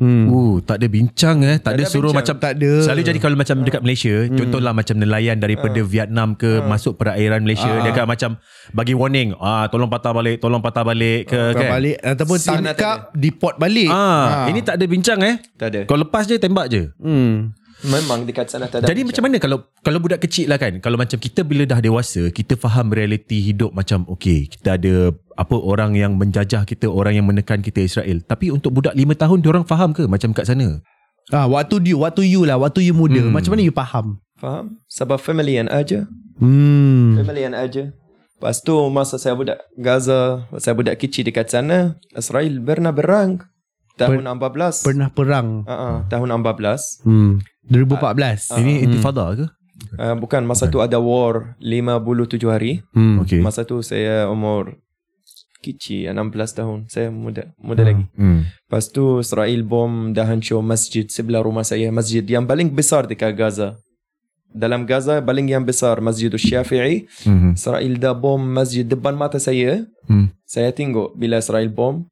Hmm. Uh, tak ada bincang eh. Tak, Tak ada ada suruh bincang. macam Tak ada. Selalu jadi kalau macam dekat Malaysia, contohlah macam nelayan daripada Vietnam ke masuk perairan Malaysia, Ah. dia akan macam bagi warning, ah tolong patah balik, tolong patah balik ke Kau kan. balik ataupun tangkap deport balik. Ah, ini tak ada bincang eh. Tak ada. Kau lepas je tembak je. Hmm. Memang dekat sana tak ada. Jadi macam mana kalau kalau budak kecil lah kan Kalau macam kita bila dah dewasa Kita faham realiti hidup macam Okay kita ada Apa orang yang menjajah kita Orang yang menekan kita Israel Tapi untuk budak 5 tahun Diorang faham ke macam kat sana Ah, waktu you, waktu you lah, waktu you muda, Hmm. macam mana you faham? Faham? Sebab family yang aja. Hmm. Family yang aja. Lepas tu masa saya budak Gaza, saya budak kecil dekat sana, Israel pernah berang tahun 14. Pernah perang. Uh, tahun 14. Hmm. 2014. Ini intifada ke? Uh, bukan masa tu ada war 57 hari. Hmm. Okay Masa tu saya umur kecil 16 tahun. Saya muda muda lagi. hmm. Lepas tu Israel bom dah hancur masjid sebelah rumah saya. Masjid yang paling besar dekat Gaza. Dalam Gaza paling yang besar Masjid Syafi'i. Hmm. Israel dah bom masjid depan mata saya. Hmm. Saya tengok bila Israel bom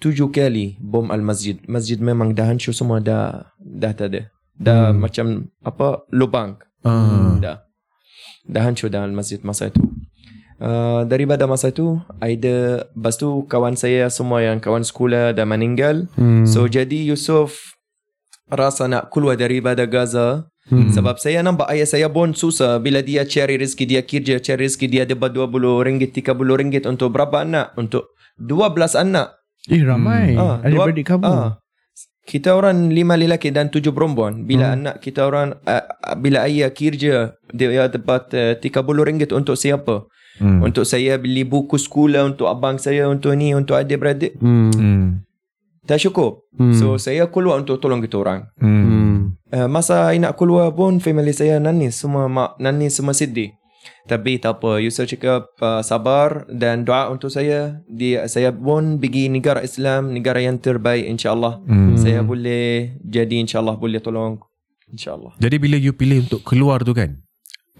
tujuh kali bom al-masjid. Masjid memang dah hancur semua dah dah tak ada. Dah Hmm. macam apa lubang. Ah. Dah. Dah hancur dah masjid masa itu. Uh, daripada masa itu ada lepas tu kawan saya semua yang kawan sekolah dah meninggal. Hmm. So jadi Yusuf rasa nak keluar daripada Gaza Hmm. sebab saya nampak ayah saya pun susah bila dia cari rezeki dia kerja cari rezeki dia dapat 20 ringgit 30 ringgit untuk berapa anak untuk 12 anak Eh ramai. Ah, Ada dua- beradik kamu. ah. kita orang lima lelaki dan tujuh perempuan bila Hmm. anak kita orang uh, bila ayah kerja dia dapat uh, 30 ringgit untuk siapa Hmm. untuk saya beli buku sekolah untuk abang saya untuk ni untuk adik-beradik Hmm. Hmm. tak cukup Hmm. so saya keluar untuk tolong kita orang Hmm. Hmm. Uh, masa I nak keluar pun family saya nangis semua mak nangis semua sedih. Tapi tak apa Yusuf cakap uh, sabar dan doa untuk saya dia saya pun pergi negara Islam negara yang terbaik insyaallah. Hmm. Saya boleh jadi insyaallah boleh tolong insyaallah. Jadi bila you pilih untuk keluar tu kan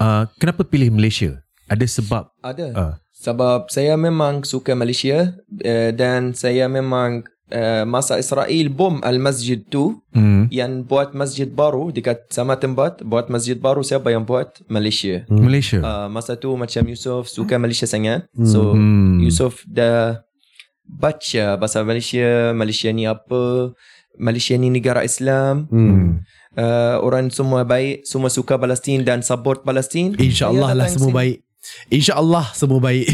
uh, Kenapa pilih Malaysia? Ada sebab Ada. uh, Sebab saya memang suka Malaysia uh, dan saya memang uh, masa Israel bom al-masjid tu hmm. yang buat masjid baru dekat sama tempat buat masjid baru siapa yang buat Malaysia. Malaysia uh, masa tu macam Yusof suka Malaysia sangat. So Hmm. Yusof dah baca bahasa Malaysia, Malaysia ni apa, Malaysia ni negara Islam. Hmm. Uh, orang semua baik, semua suka Palestin dan support Palestin. InsyaAllah lah semua sini. baik. InsyaAllah semua baik.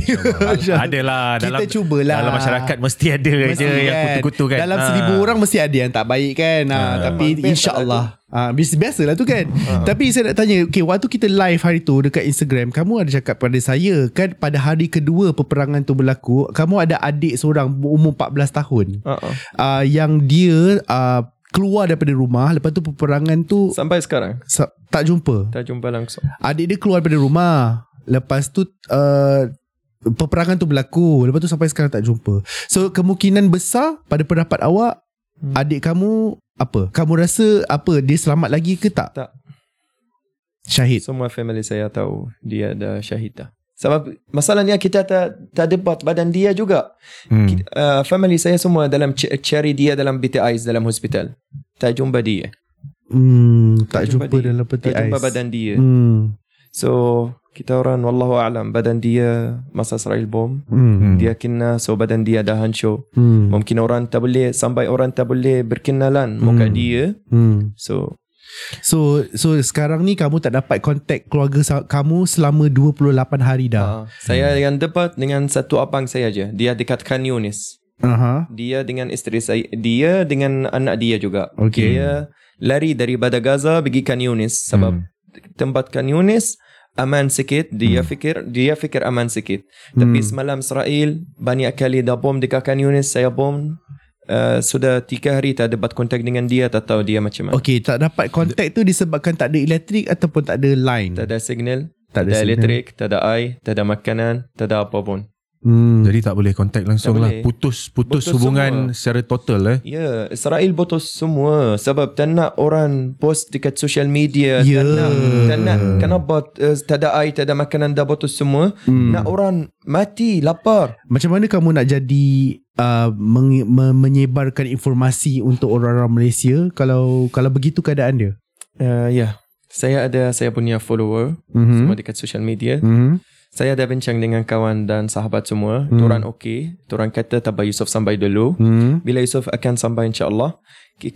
Adalah Kita dalam, cubalah. Dalam masyarakat mesti ada Mesti je Yang kutu-kutu kan Dalam Ah. seribu orang mesti ada yang tak baik kan. Ha, Ah. tapi Memang best insyaAllah. Ah, biasa biasalah tu kan. Tapi saya nak tanya, okay, waktu kita live hari tu dekat Instagram, kamu ada cakap pada saya kan pada hari kedua peperangan tu berlaku, kamu ada adik seorang berumur 14 tahun Uh-uh. uh, yang dia uh, keluar daripada rumah, lepas tu peperangan tu Sampai sekarang sa- tak jumpa. tak jumpa langsung. Adik dia keluar daripada rumah. Lepas tu uh, peperangan tu berlaku. Lepas tu sampai sekarang tak jumpa. So kemungkinan besar pada pendapat awak Hmm. adik kamu apa? Kamu rasa apa dia selamat lagi ke tak? Tak. Syahid. Semua family saya tahu dia dah syahid dah. Sebab masalahnya kita tak tak dapat badan dia juga. hmm. Kita- Uh, family saya semua dalam cari dia dalam BTI dalam hospital. Tak jumpa dia. Hmm, tak, jumpa, dia. dalam peti Tak jumpa ais. badan dia. Hmm. So kita orang wallahu alam badan dia masa Israel bom Hmm. Hmm. dia kena so badan dia dah hancur. Hmm. Mungkin orang tak boleh sampai orang tak boleh berkenalan muka Hmm. dia. Hmm. So So so sekarang ni kamu tak dapat kontak keluarga kamu selama 28 hari dah. uh, saya yang dapat dengan satu abang saya aja. Dia dekat Khan Yunis. Aha. Dia dengan isteri saya dia dengan anak dia juga. Okay. Dia lari daripada Gaza pergi Khan Yunis sebab tempat Khan Yunis aman sikit dia fikir dia fikir aman sikit. Tapi semalam Israel banyak kali dah bom dekat Khan Yunis saya bom uh, sudah tiga hari tak dapat kontak dengan dia tak tahu dia macam mana. Okay, tak dapat kontak tu disebabkan tak ada elektrik ataupun tak ada line. tak ada signal Tak tak ada ada elektrik tak ada air tak ada makanan tak ada apa pun Hmm. Jadi tak boleh kontak langsung Tak lah boleh. Putus Putus, Putus hubungan secara total eh Ya, Israel putus semua sebab tak nak orang post dekat social media, Ya. tak nak tak nak kenapa uh, tak ada air, tak ada makanan dah putus semua. Hmm. Nak orang mati lapar. Macam mana kamu nak jadi uh, meng, me, menyebarkan informasi untuk orang-orang Malaysia kalau kalau begitu keadaan dia. Uh, ya, saya ada saya punya follower Mhm. semua dekat social media. Mhm. Saya ada bincang dengan kawan dan sahabat semua. Hmm. Turan okey. Turan kata tabah Yusof sampai dulu. Mhm. Bila Yusof akan sampai insyaAllah,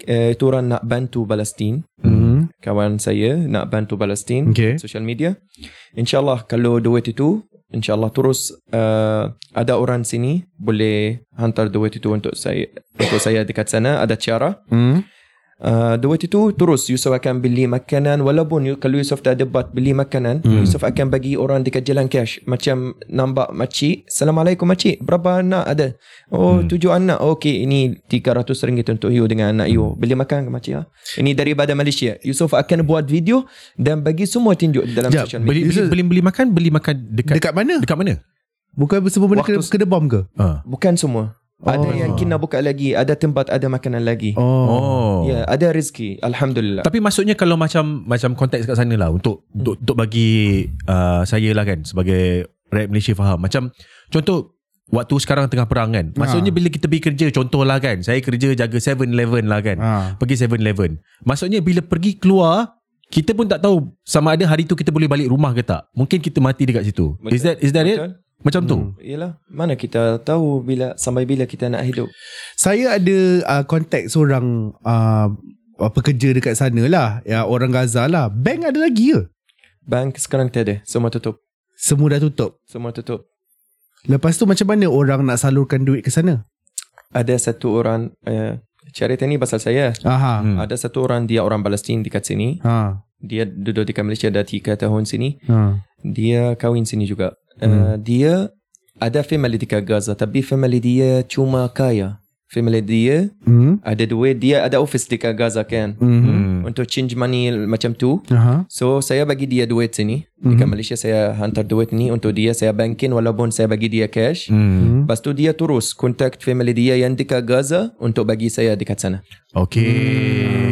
eh, turan nak bantu Palestin. Mhm. Kawan saya nak bantu Palestin. Okay. Social media. InsyaAllah kalau duit itu, insyaAllah terus uh, ada orang sini boleh hantar duit itu untuk saya untuk saya dekat sana. Ada cara. Mhm. Uh, duit itu terus Yusuf akan beli makanan walaupun you, kalau Yusuf tak ada buat beli makanan Hmm. Yusuf akan bagi orang dekat jalan cash macam nampak makcik Assalamualaikum makcik berapa anak ada oh Hmm. tujuh anak okey ini 300 ringgit untuk you dengan anak you beli makan ke makcik ha? ini daripada Malaysia Yusuf akan buat video dan bagi semua tunjuk dalam Jap, social media Beli, beli, beli, beli makan Beli makan dekat Dekat mana? Dekat mana? Bukan semua benda kena, kena bom ke? Ha. bukan semua ada yang kena buka lagi ada tempat ada makanan lagi Oh. Oh. ya ada rezeki Alhamdulillah Tapi maksudnya kalau macam macam konteks kat sana lah untuk untuk, untuk bagi uh, saya lah kan sebagai rakyat Malaysia faham. Macam contoh waktu sekarang tengah perang kan. Maksudnya bila kita pergi kerja contoh lah kan. Saya kerja jaga 7-Eleven lah kan. Ha. Pergi 7-Eleven. Maksudnya bila pergi keluar kita pun tak tahu sama ada hari tu kita boleh balik rumah ke tak. Mungkin kita mati dekat situ. Is that is that it? Macam tu. Hmm. Yelah, mana kita tahu bila sampai bila kita nak hidup. Saya ada uh, kontak seorang uh, pekerja dekat sana lah. Ya, orang Gaza lah. Bank ada lagi ke? Bank sekarang tiada, semua tutup. Semua dah tutup. Semua tutup. Lepas tu macam mana orang nak salurkan duit ke sana? Ada satu orang uh, cerita ni pasal saya. Aha. Hmm. Ada satu orang dia orang Palestin dekat sini. Ha. Dia duduk dekat Malaysia dah 3 tahun sini. Ha. Dia kahwin sini juga. Uh, Hmm. Dia ada family dekat Gaza tapi family dia cuma kaya. Family dia Hmm. ada duit, dia ada office dekat Gaza kan. Hmm. Hmm. Untuk change money macam tu. Aha. So saya bagi dia duit sini Dekat Malaysia saya hantar duit ni Untuk dia saya banking Walaupun saya bagi dia cash Hmm. Lepas tu dia terus Contact family dia yang dekat Gaza Untuk bagi saya dekat sana Okay. Tu.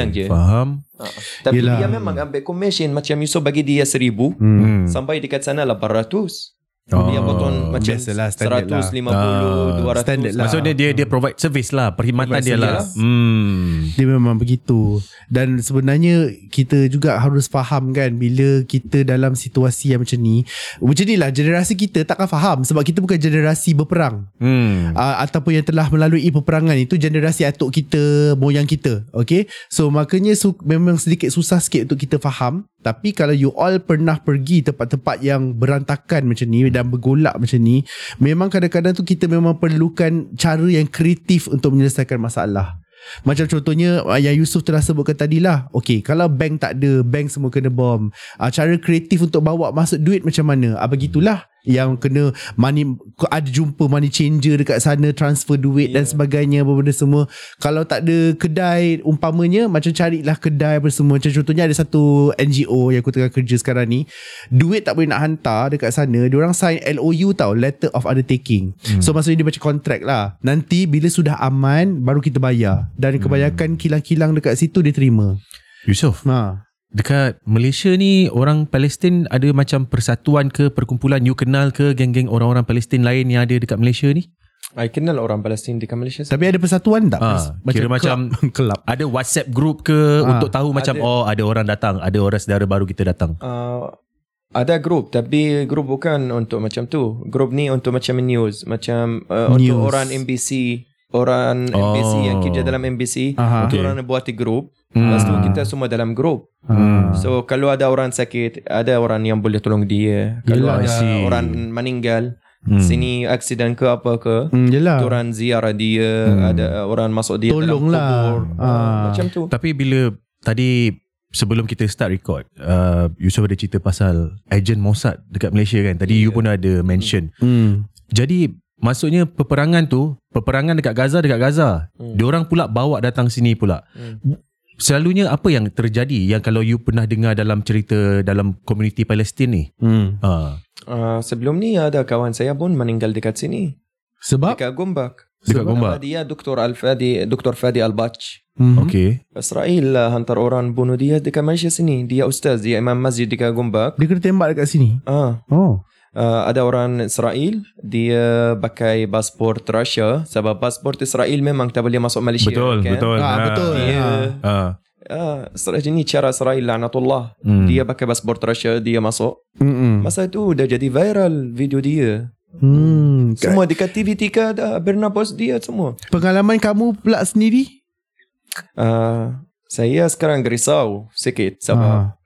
Senang je. Faham. uh, Tapi Yelah. dia memang ambil commission Macam Yusof bagi dia seribu Hmm. Sampai dekat sana 800 Oh. Dia potong macam Biasalah, standard lah. 150 Ah, 200 standard lah. Maksudnya dia dia provide service lah, perkhidmatan dia lah. service. Hmm. Dia memang begitu Dan sebenarnya Kita juga harus faham kan Bila kita dalam situasi yang macam ni Macam ni lah Generasi kita takkan faham Sebab kita bukan generasi berperang Hmm. uh, Ataupun yang telah melalui peperangan Itu generasi atuk kita Moyang kita Okay So makanya su- Memang sedikit susah sikit Untuk kita faham Tapi kalau you all pernah pergi Tempat-tempat yang berantakan macam ni Dan bergolak macam ni Memang kadang-kadang tu Kita memang perlukan Cara yang kreatif Untuk menyelesaikan masalah macam contohnya uh, yang Yusuf telah sebutkan tadi lah. Okay, kalau bank tak ada, bank semua kena bom. Uh, cara kreatif untuk bawa masuk duit macam mana? Ah begitulah yang kena money ada jumpa money changer dekat sana transfer duit yeah. dan sebagainya apa benda semua. Kalau tak ada kedai umpamanya macam carilah kedai apa semua. Macam contohnya ada satu NGO yang aku tengah kerja sekarang ni duit tak boleh nak hantar dekat sana. Dia orang sign LOU tau letter of undertaking. Hmm. so maksudnya dia macam kontrak lah. Nanti bila sudah aman baru kita bayar. Dan kebanyakan kilang-kilang dekat situ dia terima. Yusof, ha dekat Malaysia ni orang Palestin ada macam persatuan ke perkumpulan you kenal ke geng-geng orang-orang Palestin lain yang ada dekat Malaysia ni? I kenal orang Palestin dekat Malaysia tapi ada persatuan tak Ah, kira macam kelab ada WhatsApp group ke Ah, untuk tahu macam ada. oh ada orang datang, ada orang saudara baru kita datang. uh, ada grup tapi grup bukan untuk macam tu. Grup ni untuk macam news, macam uh, News. untuk orang MBC, orang Oh. MBC yang kerja dalam MBC, Aha. okay. Okay. orang buat grup. Lepas tu kita semua dalam grup. Hmm. So kalau ada orang sakit, ada orang yang boleh tolong dia. Kalau Yelah, ada see. orang meninggal, Hmm. sini aksiden ke apa ke, Hmm, yelah. orang ziarah dia, ada orang masuk dia Tolong dalam lah. kubur. Ah. Ah, Macam tu. Tapi bila tadi sebelum kita start record, uh, Yusof ada cerita pasal agent Mossad dekat Malaysia kan. Tadi you pun ada mention. Hmm. Jadi maksudnya peperangan tu, peperangan dekat Gaza dekat Gaza. Hmm. Diorang pula bawa datang sini pula. Hmm. Selalunya apa yang terjadi yang kalau you pernah dengar dalam cerita dalam komuniti Palestin ni? Hmm. Ha. Uh, sebelum ni ada kawan saya pun meninggal dekat sini. Sebab Dekat Gombak. Dekat Sebab Gombak? Dia Dr. Al-Fadi, Dr. Fadi Al-Bach. hmm. Okay. Israel lah hantar orang bunuh dia dekat Malaysia sini. Dia ustaz, dia imam masjid dekat Gombak. dia kena tembak dekat sini. Ah, Oh. Uh, ada orang Israel dia pakai pasport Russia sebab pasport Israel memang tak boleh masuk Malaysia Betul, kan? betul. Ah, betul. Dia Ah. Ah, Israel ni cara Israel laknatullah. Hmm. Dia pakai pasport Russia, dia masuk. Mm-mm. Masa tu dah jadi viral video dia. Hmm. Semua dekat TV Tika dah pernah post dia semua. Pengalaman kamu pula sendiri? Uh, saya sekarang risau sikit sebab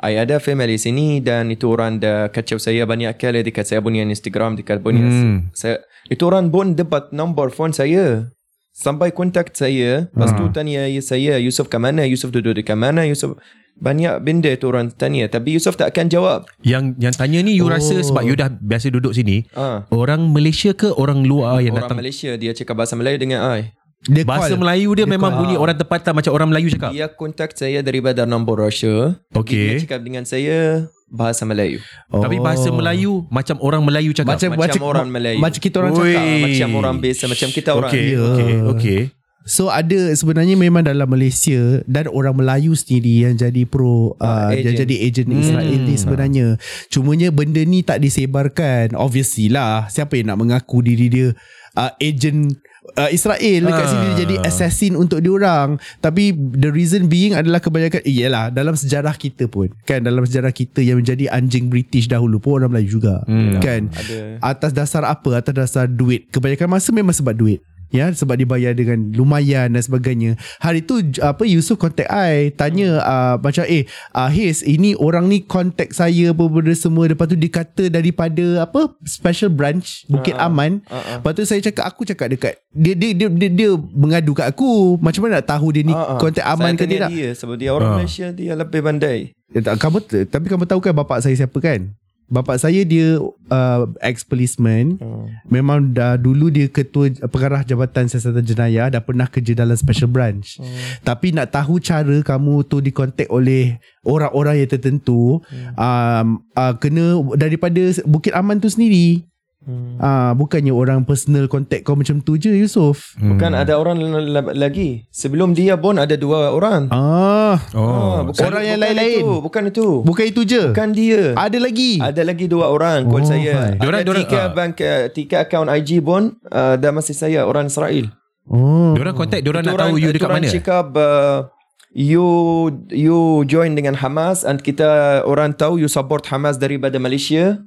I ada family sini dan itu orang dah kacau saya banyak kali dekat saya punya Instagram, dekat punya Hmm. saya itu orang pun dapat nombor phone saya. Sampai kontak saya, lepas tu Ah. tanya saya Yusuf ke mana, Yusuf duduk di mana, Yusuf banyak benda tu orang tanya tapi Yusuf tak akan jawab. Yang yang tanya ni you Oh. rasa sebab you dah biasa duduk sini, Ah, orang Malaysia ke orang luar yang orang datang? Malaysia dia cakap bahasa Melayu dengan I. Dia Bahasa call. Melayu dia, Dia memang call. bunyi orang tempatan macam orang Melayu cakap. Dia kontak saya daripada nombor Russia. Okey. Dia cakap dengan saya bahasa Melayu. Oh. Tapi bahasa Melayu macam orang Melayu cakap. Macam- Macam, orang Melayu. Macam kita orang Ui. cakap. Macam orang biasa, macam kita orang. Okey, Ya. okey, okey. So ada sebenarnya memang dalam Malaysia dan orang Melayu sendiri yang jadi pro uh, Ah, yang agent. jadi agent Hmm. Israel ni sebenarnya. Cumanya benda ni tak disebarkan. Obviously lah siapa yang nak mengaku diri dia uh, agent uh, Israel dekat Ah. sini dia jadi assassin untuk diorang. Tapi the reason being adalah kebanyakan iyalah dalam sejarah kita pun kan dalam sejarah kita yang menjadi anjing British dahulu pun orang Melayu juga Hmm. kan. Ada. Atas dasar apa? Atas dasar duit. Kebanyakan masa memang sebab duit. Ya, sebab dibayar dengan lumayan dan sebagainya. Hari tu apa Yusuf contact I, tanya uh, macam eh uh, Hiz, ini orang ni contact saya apa benda semua. Lepas tu dia kata daripada apa special branch Bukit ah. Aman. Ah, ah. Lepas tu saya cakap aku cakap dekat dia dia dia dia, dia mengadu kat aku. Macam mana nak tahu dia ni Ah, ah. contact aman saya ke tidak? dia sebab dia orang Ah. Malaysia dia lebih pandai. Ya, tak, kamu tapi kamu tahu kan bapak saya siapa kan? Bapak saya dia uh, ex policeman. Memang dah dulu dia ketua pengarah Jabatan Siasatan Jenayah dah pernah kerja dalam special branch. Hmm. Tapi nak tahu cara kamu tu dikontak oleh orang-orang yang tertentu um, uh, kena daripada Bukit Aman tu sendiri. Hmm. Ah uh, bukannya orang personal contact kau macam tu je Yusof. Bukan Hmm. ada orang lagi. Sebelum dia pun ada dua orang. Ah, Oh. bukan, Orang yang bukan lain-lain. Itu, bukan itu. bukan itu je. Bukan dia. Ada lagi. Ada lagi dua orang call Oh, saya. hai. Ada Diorang- diorang- tiga ah. bank uh, tiga akaun IG pun uh, dah masih saya orang Israel. Oh. Diorang contact, diorang Itu nak tahu you dekat orang mana? cakap uh, you you join dengan Hamas and kita orang tahu you support Hamas daripada Malaysia.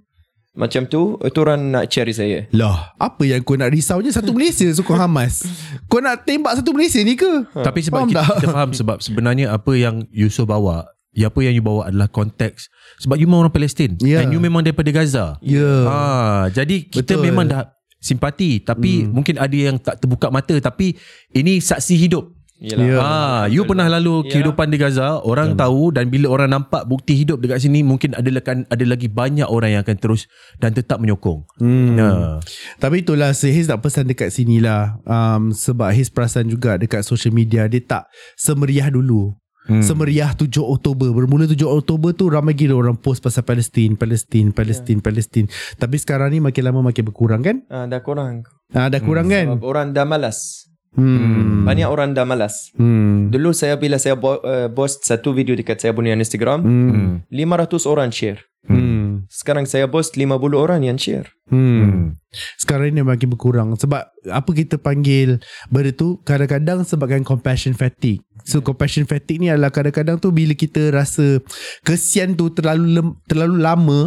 Macam tu, itu orang nak cari saya. Lah, apa yang kau nak risaunya satu Malaysia sokong Hamas? Kau nak tembak satu Malaysia ni ke? Tapi sebab Faham kita, tak? kita faham sebab sebenarnya apa yang Yusof bawa, ya apa yang you bawa adalah konteks sebab you memang orang Palestin Ya. and you memang daripada Gaza. Ya. Ah, jadi kita Betul. memang dah simpati tapi mungkin ada yang tak terbuka mata tapi ini saksi hidup. Yalah. Ya. Ah, you pernah lalu Yalah. kehidupan di Gaza, orang tahu dan bila orang nampak bukti hidup dekat sini mungkin ada lekan ada lagi banyak orang yang akan terus dan tetap menyokong. Hmm. Ya. Tapi itulah Hiz nak pesan dekat sini lah um, Sebab Hiz perasan juga Dekat social media Dia tak semeriah dulu hmm. Semeriah 7 Oktober Bermula 7 Oktober tu Ramai gila orang post Pasal Palestin Palestin Palestin Palestin Tapi sekarang ni Makin lama makin berkurang kan Ah, dah kurang. ah, Dah kurang kan Sebab orang dah malas. Hmm. Banyak orang dah malas. Hmm. Dulu saya bila saya bo- uh, post satu video dekat saya punya Instagram, Hmm. 500 orang share. Hmm. Sekarang saya post 50 orang yang share. Hmm. Sekarang ni makin berkurang Sebab Apa kita panggil Benda tu Kadang-kadang sebabkan Compassion fatigue So compassion fatigue ni adalah Kadang-kadang tu Bila kita rasa Kesian tu terlalu lem, Terlalu lama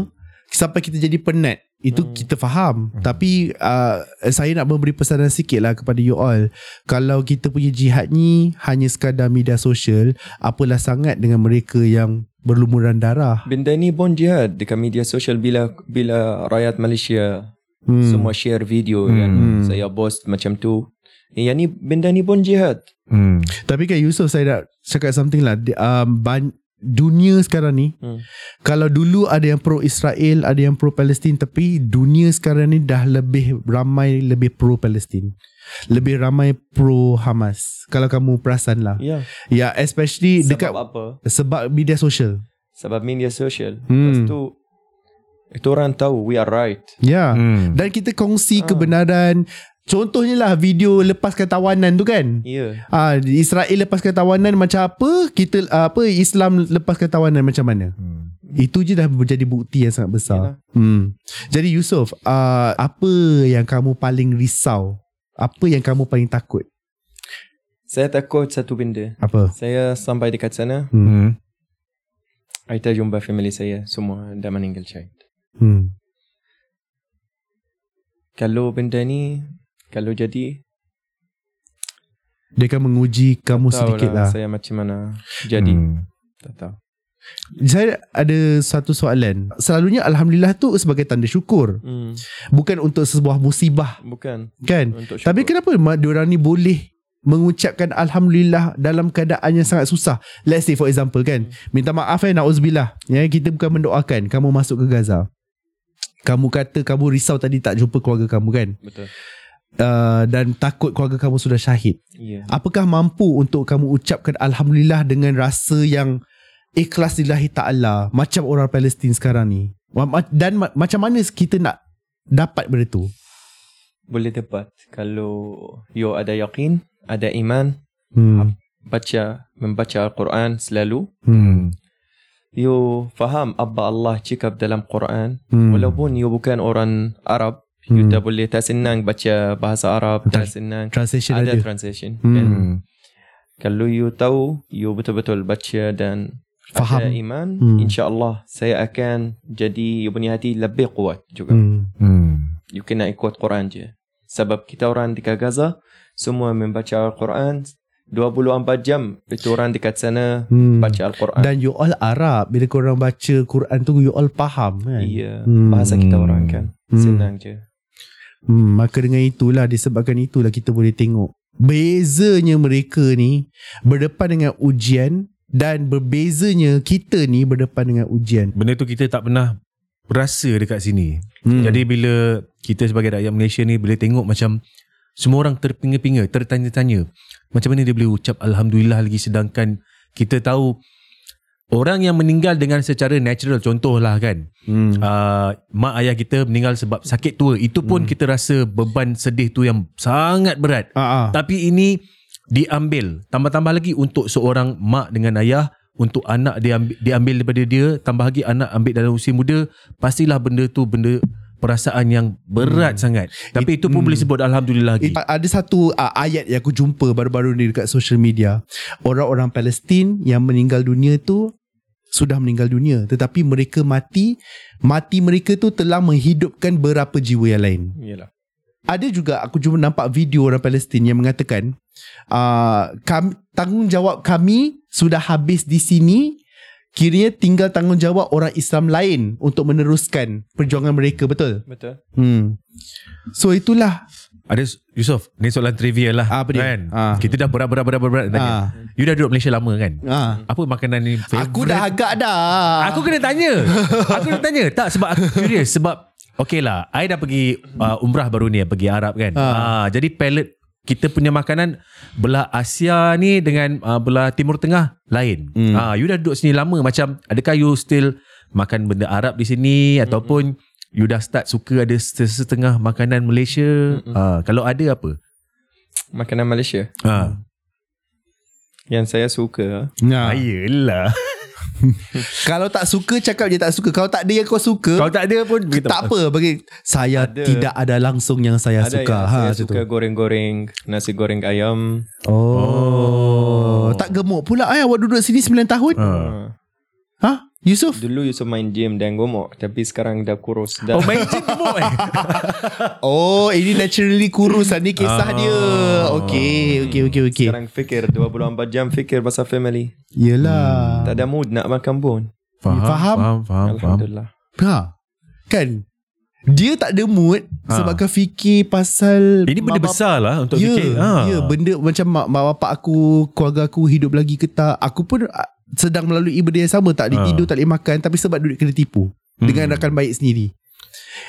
Sampai kita jadi penat itu hmm. kita faham hmm. Tapi uh, Saya nak memberi pesanan sikit lah Kepada you all Kalau kita punya jihad ni Hanya sekadar media sosial Apalah sangat dengan mereka yang Berlumuran darah Benda ni pun jihad dekat media sosial bila bila rakyat Malaysia hmm. semua share video hmm. yang saya post macam tu. Yang ni benda ni pun jihad. Hmm. Tapi kan Yusof saya nak cakap something lah um, ban- Dunia sekarang ni Hmm. Kalau dulu ada yang pro Israel Ada yang pro Palestin Tapi dunia sekarang ni Dah lebih ramai Lebih pro Palestin Lebih ramai pro Hamas Kalau kamu perasan lah Ya. Ya especially Sebab Dekat apa? Sebab media sosial Sebab media sosial. Hmm. Lepas tu itu orang tahu we are right. Ya Hmm. Dan kita kongsi Ah. kebenaran Contohnya lah Video lepaskan tawanan tu kan Ya. Ah, Israel lepaskan tawanan macam apa? Kita ah, apa Islam lepaskan tawanan macam mana? Hmm. Itu je dah menjadi bukti yang sangat besar. Yalah. Hmm. Jadi Yusof, uh, apa yang kamu paling risau? Apa yang kamu paling takut? Saya takut satu benda. Apa? Saya sampai dekat sana, Hmm. Aita jumpa family saya semua dah meninggal syahid. Hmm. Kalau benda ni kalau jadi Dia akan menguji kamu tahu sedikit lah. saya macam mana jadi Hmm. tak tahu. Saya ada satu soalan. Selalunya Alhamdulillah tu sebagai tanda syukur. Hmm. Bukan untuk sebuah musibah. Bukan Kan? Tapi kenapa mak diorang ni boleh mengucapkan Alhamdulillah dalam keadaan yang sangat susah. Let's say for example kan. Minta maaf eh na'uzubillah. Ya, kita bukan mendoakan kamu masuk ke Gaza. Kamu kata kamu risau tadi tak jumpa keluarga kamu kan. Betul. Uh, dan takut keluarga kamu sudah syahid. Ya. Apakah mampu untuk kamu ucapkan Alhamdulillah dengan rasa yang ikhlas lillahi ta'ala macam orang Palestin sekarang ni? Dan ma- macam mana kita nak dapat benda tu? Boleh dapat kalau you ada yakin, ada iman, Hmm. baca membaca Al-Quran selalu. Hmm. You faham apa Allah cakap dalam Quran. Hmm. Walaupun you bukan orang Arab, you Hmm. tak boleh tak senang baca bahasa Arab, tak senang. Translation Ada ada. translation. Hmm. Kan? Kalau you tahu, you betul-betul baca dan Faham. ada iman, Hmm. insya-Allah saya akan jadi you punya hati lebih kuat juga. Hmm. Hmm. You kena ikut Quran je. Sebab kita orang di Gaza semua membaca Al-Quran 24 jam. Itu orang dekat sana Hmm. baca Al-Quran. Dan you all Arab Bila korang baca Quran tu You all faham kan Iya, Hmm. bahasa kita orang kan. Hmm. Senang je. Hmm, Maka dengan itulah Disebabkan itulah Kita boleh tengok Bezanya mereka ni Berdepan dengan ujian Dan berbezanya Kita ni berdepan dengan ujian Benda tu kita tak pernah rasa dekat sini. hmm. Jadi bila kita sebagai rakyat Malaysia ni boleh tengok macam semua orang terpinga-pinga, tertanya-tanya. Macam mana dia boleh ucap Alhamdulillah lagi sedangkan kita tahu orang yang meninggal dengan secara natural contohlah kan. hmm. Uh, mak ayah kita meninggal sebab sakit tua. Itu pun kita rasa beban sedih tu yang sangat berat. ah. Tapi ini diambil. Tambah-tambah lagi untuk seorang mak dengan ayah untuk anak diambil, diambil daripada dia tambah lagi anak ambil dalam usia muda pastilah benda tu benda perasaan yang berat hmm. sangat tapi itu pun boleh sebut alhamdulillah lagi It, ada satu uh, ayat yang aku jumpa baru-baru ni dekat social media. Orang-orang Palestin yang meninggal dunia tu sudah meninggal dunia tetapi mereka mati mati mereka tu telah menghidupkan berapa jiwa yang lain. Yalah. Ada juga aku cuma nampak video orang Palestin yang mengatakan uh, kami, tanggungjawab kami sudah habis di sini kiranya tinggal tanggungjawab orang Islam lain untuk meneruskan perjuangan mereka betul Betul. hmm so itulah ada Yusof ni soalan trivia lah Ah, apa dia? kan Ah. kita dah berat-berat-berat tanya Ah. you dah duduk Malaysia lama kan ah apa makanan ni Aku dah agak dah. Aku kena tanya Aku kena tanya Tak sebab aku curious Sebab Okay lah I dah pergi uh, Umrah baru ni Pergi Arab kan Ha. uh, Jadi palette Kita punya makanan Belah Asia ni Dengan uh, belah Timur Tengah Lain Hmm. uh, You dah duduk sini lama Macam Adakah you still Makan benda Arab di sini Ataupun You dah start suka Ada setengah makanan Malaysia uh, Kalau ada apa Makanan Malaysia uh. yang saya suka Nah. Ayolah Kalau tak suka cakap je tak suka. Kalau tak ada yang kau suka, Kalau tak ada pun beritahu. tak apa bagi saya Ada. tidak ada langsung yang saya ada suka. yang ha saya suka tu. goreng-goreng nasi goreng ayam Oh. Tak gemuk pula eh awak duduk sini 9 tahun. uh. uh. Ha? Yusuf? Dulu Yusuf main gym dan gemuk Tapi sekarang dah kurus dah. Oh main gym gemuk eh Oh, ini naturally kurus ni kisah Ah. dia. Okey, okey, okey, okey. Sekarang fikir 24 jam fikir pasal family Yelah. Tak ada mood nak makan pun Faham Faham? Faham Faham, faham. Alhamdulillah Ha. Kan? Dia tak ada mood Ha. sebabkan fikir pasal Ini benda besar lah Untuk Ya, fikir ha. ya, benda macam mak, mak bapak aku, keluarga aku hidup lagi ke tak. Aku pun ah, sedang melalui benda yang sama. Tak boleh Ha. tidur, tak boleh makan. Tapi sebab duit kena tipu. Hmm. Dengan rakan baik sendiri.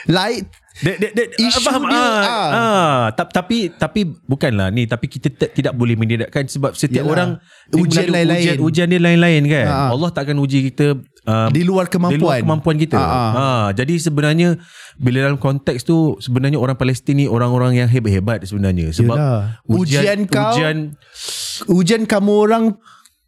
Lain, Dek, dek, dek, Isu faham, dia, ah, ah. ah. Ta- tapi tapi bukanlah ni tapi kita t- tidak boleh menidakkan sebab setiap Yelah. orang Ujian lain-lain. ujian, ujian dia lain-lain kan Ah. Allah takkan uji kita um, di luar di luar kemampuan. kemampuan kita. Ah, ah. Ha, jadi sebenarnya bila dalam konteks tu sebenarnya orang Palestin ni orang-orang yang hebat-hebat sebenarnya sebab Yelah. Ujian kau- ujian Ujian kamu orang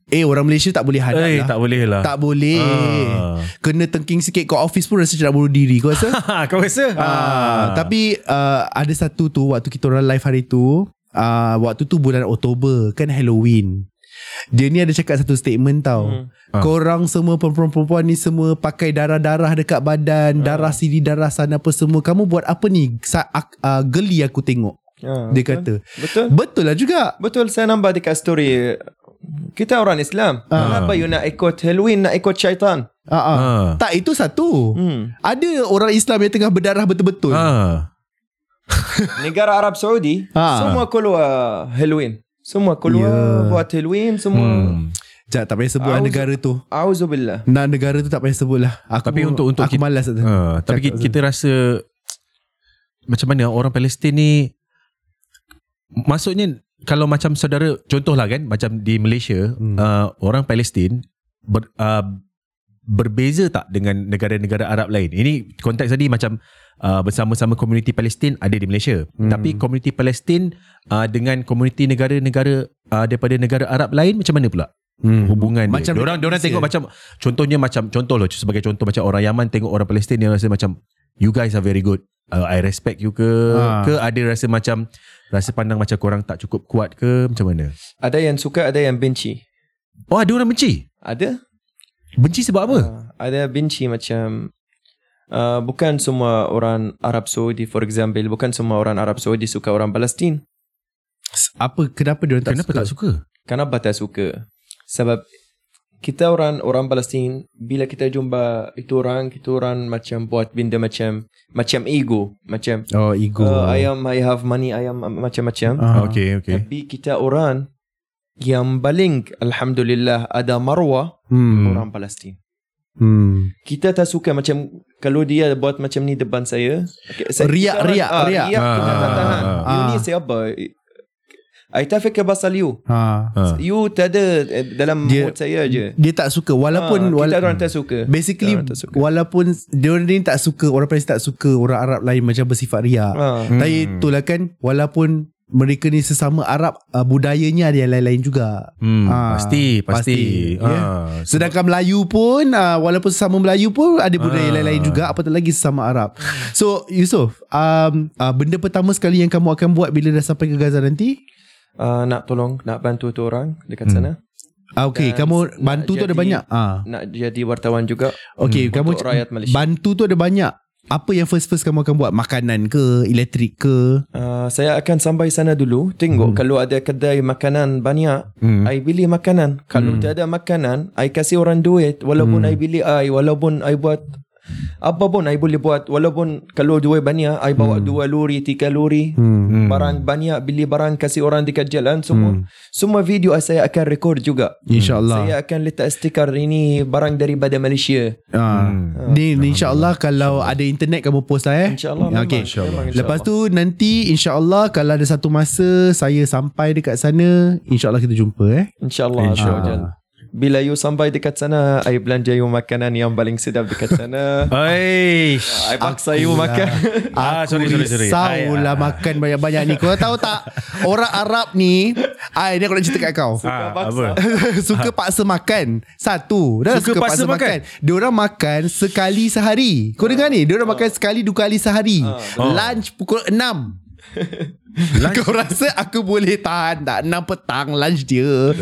Eh orang Malaysia tak boleh hadap Eh lah. tak boleh lah Tak boleh. Ah. Kena tengking sikit kat office pun rasa macam nak bunuh diri. Kau rasa? Kau rasa Ah, tapi uh, ada satu tu waktu kita orang live hari tu, uh, waktu tu bulan Oktober kan Halloween. Dia ni ada cakap satu statement tau. Hmm. Ah. Korang semua perempuan-perempuan ni semua pakai darah-darah dekat badan, darah sini, darah sana apa semua. Kamu buat apa ni? Sa- uh, geli aku tengok. Ah, Dia betul. kata. Betul. Betul lah juga. Betul saya nampak dekat story kita orang Islam. Ah. Kenapa you nak ikut Halloween, nak ikut syaitan? Uh, uh. Ah. Tak, itu satu. Hmm. Ada orang Islam yang tengah berdarah betul-betul. Ah. Negara Arab Saudi Ah. semua keluar Halloween. Semua keluar Ya. buat Halloween semua. Hmm. Sekejap, tak payah sebut lah Auzu- negara tu. Auzubillah. Nak negara tu tak payah sebut lah. Aku, Tapi untuk- untuk aku kita- malas. tu. Ah, tapi kita, kita rasa macam mana orang Palestin ni maksudnya kalau macam saudara contohlah kan macam di Malaysia Hmm. uh, orang Palestin ber, uh, berbeza tak dengan negara-negara Arab lain ini konteks tadi macam uh, bersama-sama komuniti Palestin ada di Malaysia Hmm. tapi komuniti Palestin uh, dengan komuniti negara-negara uh, daripada negara Arab lain macam mana pula Hmm. hubungan Macam dia. Orang orang tengok macam contohnya macam contoh loh sebagai contoh macam orang Yaman tengok orang Palestin dia rasa macam you guys are very good. Uh, I respect you ke Ha. ke ada rasa macam rasa pandang macam korang tak cukup kuat ke macam mana? Ada yang suka, ada yang benci. Oh ada orang benci. Ada? Benci sebab apa? Uh, ada benci macam uh, bukan semua orang Arab Saudi for example, bukan semua orang Arab Saudi suka orang Palestin. Apa kenapa dia tak Kenapa suka? tak suka? Kenapa tak suka? Sebab kita orang orang Palestin bila kita jumpa itu orang, kita orang macam buat benda macam macam ego, macam Oh ego. uh, I am I have money, I am macam-macam. Ah. Okay okay. Tapi kita orang yang paling alhamdulillah ada marwah Hmm. orang Palestin. Hmm. Kita tak suka macam kalau dia buat macam ni depan saya. Okay, saya Riak, kita orang- riak, ah, riak. riak kita tak Ah, tahan. ah, You ah. ni siapa? I tak fikir pasal you. Ha. Ha. You tak ada eh, dalam Dia- mood saya je. Dia tak suka walaupun Ah, kita wala- orang tak suka. basically orang tak suka. walaupun dia orang ni tak suka orang Palestin tak suka orang Arab lain macam bersifat riak. Hmm. Tapi itulah kan walaupun mereka ni sesama Arab uh, budayanya ada yang lain-lain juga. Hmm, Ah, pasti pasti. pasti, ya. Ah, Sedangkan Melayu pun uh, walaupun sesama Melayu pun ada budaya Ah. lain-lain juga apatah lagi sesama Arab. So Yusof, um, uh, benda pertama sekali yang kamu akan buat bila dah sampai ke Gaza nanti? Ah, nak tolong, nak bantu tu orang dekat Hmm. sana. Ah, okay, Dan kamu bantu tu ada jadi- banyak. Ah, Nak jadi wartawan juga okay, Hmm, kamu rakyat Malaysia. bantu tu ada banyak. Apa yang first-first kamu akan buat? Makanan ke? Elektrik ke? Ah, saya akan sampai sana dulu. Tengok kalau ada kedai makanan banyak, Hmm. I beli makanan. Kalau Hmm. tak ada makanan, I kasih orang duit. Walaupun Hmm. I beli I, walaupun I buat apa pun I boleh buat. Walaupun kalau duit banyak, I bawa dua lori, tiga lori. Hmm. Barang banyak, beli barang, kasih orang dekat jalan. Semua semua video saya akan record juga. InsyaAllah. Saya akan letak stiker ini barang daripada Malaysia. Ah. Hmm. Ni, insyaAllah kalau ada internet kamu post lah eh. InsyaAllah. Ya, okay. Memang Lepas tu nanti insyaAllah kalau ada satu masa saya sampai dekat sana, insyaAllah kita jumpa eh. InsyaAllah. InsyaAllah. Bila you sampai dekat sana, I belanja you makanan yang paling sedap dekat sana. Aish. I paksa you makan. Ah, sorry, sorry, sorry. Ai, ah. makan banyak-banyak ni. Kau tahu tak orang Arab ni, ai ni aku nak cerita kat kau. Ah, paksa. apa? suka paksa makan. Satu, dah Suka suka, paksa paksa, makan. makan? Dia orang makan sekali sehari. Kau dengar ni? Dia orang makan sekali dua kali sehari. Oh. Lunch pukul 6. Kau rasa aku boleh tahan tak 6 petang lunch dia?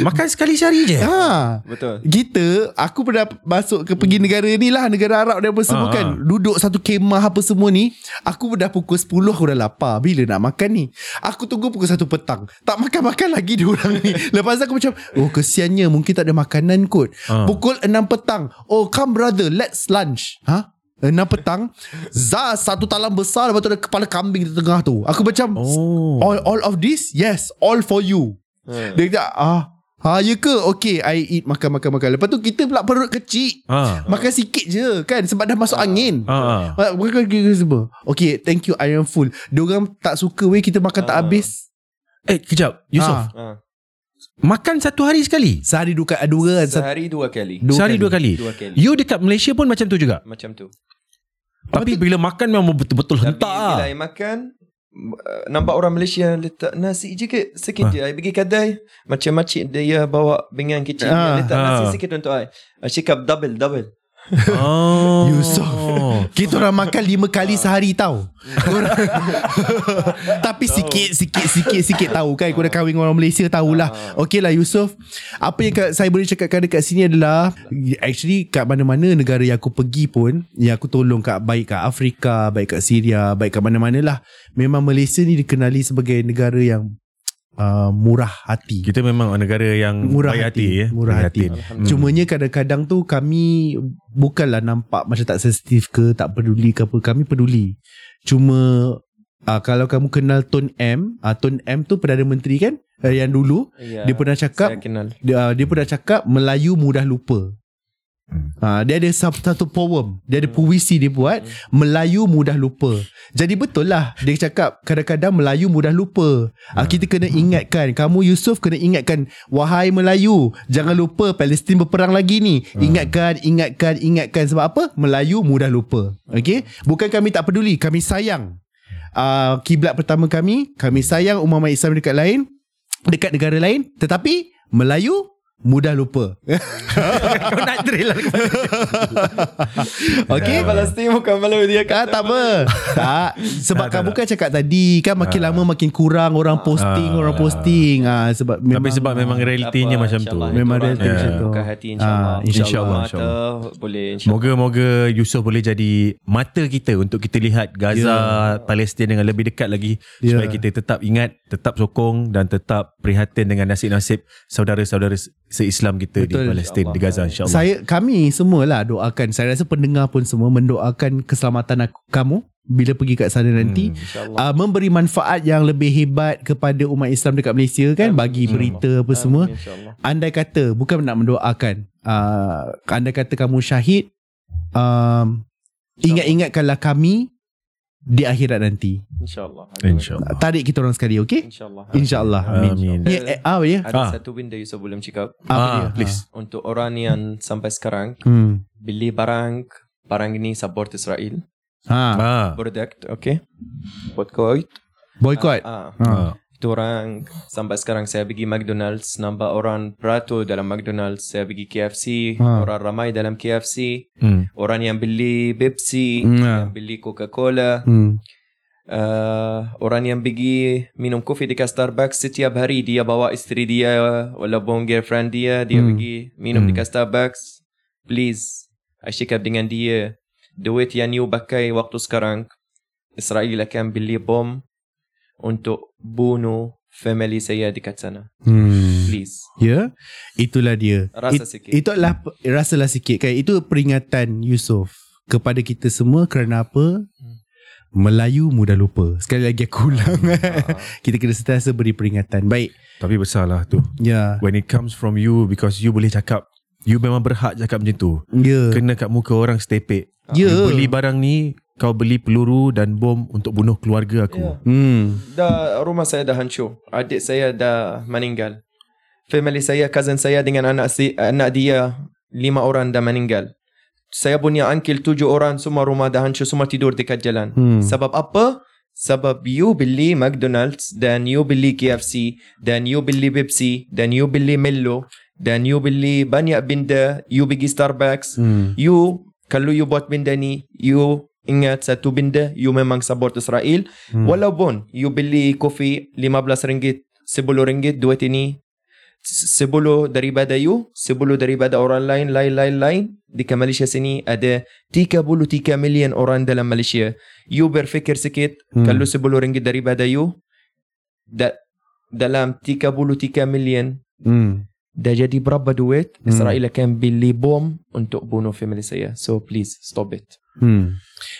Makan sekali sehari je. ha. Betul. Kita Aku pernah masuk ke Pergi negara ni lah Negara Arab dan apa semua Ah, kan Duduk satu kemah apa semua ni Aku dah pukul 10 Aku dah lapar Bila nak makan ni Aku tunggu pukul 1 petang Tak makan-makan lagi diorang ni Lepas tu aku macam Oh kesiannya Mungkin tak ada makanan kot Ah. Pukul 6 petang Oh come brother Let's lunch Ha? 6 petang Zaz satu talam besar Lepas tu ada kepala kambing di tengah tu Aku macam Oh. All all of this Yes All for you Hmm. dia kata ah Ha ya ke Okay I eat makan makan makan Lepas tu kita pula perut kecil Ah. Makan sikit je kan Sebab dah masuk angin Ah. Ah, Makan gila semua Okay thank you I am full Diorang tak suka weh Kita makan tak Ah. habis Eh, kejap. Yusuf. Ah. Makan satu hari sekali? Sehari dua kali Dua kan Satu- Sehari dua kali. Dua Sehari kali. dua kali. Dua kali. You dekat Malaysia pun macam tu juga? Macam tu. Tapi bila makan memang betul-betul Tapi hentak bila lah. I makan, uh, nampak orang Malaysia letak nasi je ke sikit Ah. je. I pergi kedai macam makcik dia bawa pinggan kecil dia letak nasi ah. sikit untuk I. I cakap double double. Oh. Yusof. Kita orang makan lima kali sehari tau. Tapi sikit sikit sikit sikit tahu kan kau dah kahwin dengan orang Malaysia tahulah. Okey lah Yusof. Apa yang kat- saya boleh cakapkan dekat sini adalah actually kat mana-mana negara yang aku pergi pun yang aku tolong kat baik kat Afrika, baik kat Syria, baik kat mana-mana lah. Memang Malaysia ni dikenali sebagai negara yang uh, murah hati. Kita memang negara yang Murah baik hati. hati, ya. Murah Baik hati. Hmm. Cumanya kadang-kadang tu kami bukanlah nampak macam tak sensitif ke, tak peduli ke apa. Kami peduli. Cuma uh, kalau kamu kenal Tun M, uh, Tun M tu Perdana Menteri kan? Uh, yang dulu Ya, dia pernah cakap saya kenal. dia, uh, dia pernah cakap Melayu mudah lupa. Hmm. Uh, dia ada satu, poem. Dia ada puisi dia buat Melayu mudah lupa. Jadi betul lah Dia cakap Kadang-kadang Melayu mudah lupa. Uh, Kita kena ingatkan Kamu Yusof kena ingatkan Wahai Melayu Jangan lupa Palestin berperang lagi ni. Ingatkan Ingatkan Ingatkan. Sebab apa? Melayu mudah lupa. Okay Bukan kami tak peduli Kami sayang. Uh, Kiblat pertama kami Kami sayang umat Islam dekat lain Dekat negara lain. Tetapi Melayu mudah lupa. Kau nak drill lah Okay Palestin bukan malu dia Ah, kata tak apa. Tak. Sebab kamu kan cakap tadi Kan makin lama makin kurang Orang posting Ah. Orang posting. Ah, Sebab memang Tapi sebab memang realitinya Apa, macam tu. Memang realiti macam tu. Buka hati insyaAllah. Ah, insyaAllah, Mata insyaAllah. boleh insyaAllah. Moga-moga Yusof boleh jadi mata kita untuk kita lihat Gaza, Palestin dengan lebih dekat lagi. Ya. supaya kita tetap ingat, tetap sokong dan tetap prihatin dengan nasib-nasib saudara-saudara se-Islam kita Betul. di Palestin, di Gaza insya-Allah. Saya Kami semualah doakan Saya rasa pendengar pun semua Mendoakan keselamatan aku, kamu Bila pergi kat sana nanti Hmm. InsyaAllah uh, Memberi manfaat yang lebih hebat Kepada umat Islam dekat Malaysia kan Bagi berita apa semua InsyaAllah Andai kata Bukan nak mendoakan uh, Andai kata kamu syahid um, Ingat-ingatkanlah kami Di akhirat nanti InsyaAllah InsyaAllah. Tarik kita orang sekali okay InsyaAllah InsyaAllah Amin, Amin. Ya, ah, ya. Ada Ah. satu benda Yusuf belum cakap Apa Ah, dia? please. Untuk orang yang sampai sekarang Hmm. Beli barang Barang ini support Israel Ha. Ah. Product Okay Buat Kuwait Boycott. ah, Ha. Ah. Itu orang Sampai sekarang saya pergi McDonald's Nampak orang beratur dalam McDonald's Saya pergi KFC Ha. Orang ramai dalam KFC Hmm. Orang yang beli Pepsi Hmm. Yang beli Coca-Cola Hmm. uh, Orang yang pergi Minum kopi dekat Starbucks Setiap hari dia bawa isteri dia Walaupun girlfriend dia Dia Hmm. pergi minum Hmm. dekat Starbucks Please I cakap dengan dia Duit yang you pakai waktu sekarang Israel akan beli bom Untuk bunuh Family saya dekat sana Hmm. Please Ya. Itulah dia. Rasa sikit. Itu adalah rasalah sikit kan. Itu peringatan Yusof kepada kita semua kerana apa? Hmm. Melayu mudah lupa. Sekali lagi aku ulang. Ah. kita kena sentiasa beri peringatan. Baik. Tapi besarlah tu. Ya. When it comes from you because you boleh cakap you memang berhak cakap macam tu. Ya. Kena kat muka orang stepek. Ya. You beli barang ni kau beli peluru dan bom untuk bunuh keluarga aku. Ya. Hmm. Dah rumah saya dah hancur. Adik saya dah meninggal. Family saya, cousin saya dengan anak si, anak dia lima orang dah meninggal. Saya punya uncle tujuh orang semua rumah dah hancur semua tidur dekat jalan. Hmm. Sebab apa? Sebab you beli McDonald's dan you beli KFC dan you beli Pepsi dan you beli Milo dan you beli banyak benda you pergi Starbucks Hmm. you kalau you buat benda ni you ingat satu benda you memang support Israel Hmm. walaupun you beli kopi 15 ringgit 10 ringgit duit ini s- 10 daripada you 10 daripada orang lain lain lain lain di Malaysia sini ada 33 million orang dalam Malaysia you berfikir sikit Hmm. kalau 10 ringgit daripada you da, dalam 33 million Hmm. dah jadi berapa duit Hmm. Israel akan beli bom untuk bunuh family saya so please stop it Hmm.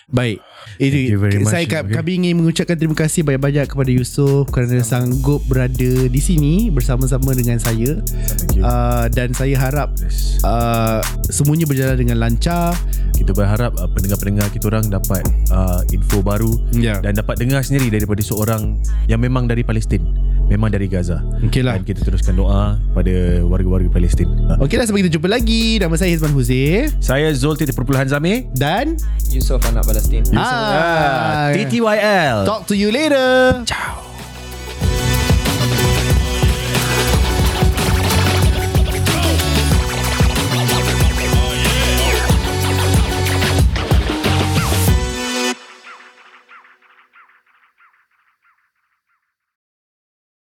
Baik. Itu much. saya okay. Okay. kami ingin mengucapkan terima kasih banyak-banyak kepada Yusof kerana sanggup berada di sini bersama-sama dengan saya. Uh, dan saya harap Yes. uh, semuanya berjalan dengan lancar. Kita berharap uh, pendengar-pendengar kita orang dapat uh, info baru Ya. dan dapat dengar sendiri daripada seorang yang memang dari Palestin. memang dari Gaza. Okey lah. Dan kita teruskan doa pada warga-warga Palestin. Ha. Okey lah sampai kita jumpa lagi Nama saya Hizman Huzi Saya Zul Titik Perpuluhan Zamir. Dan Yusuf anak Palestin ah, TTYL. Talk to you later Ciao.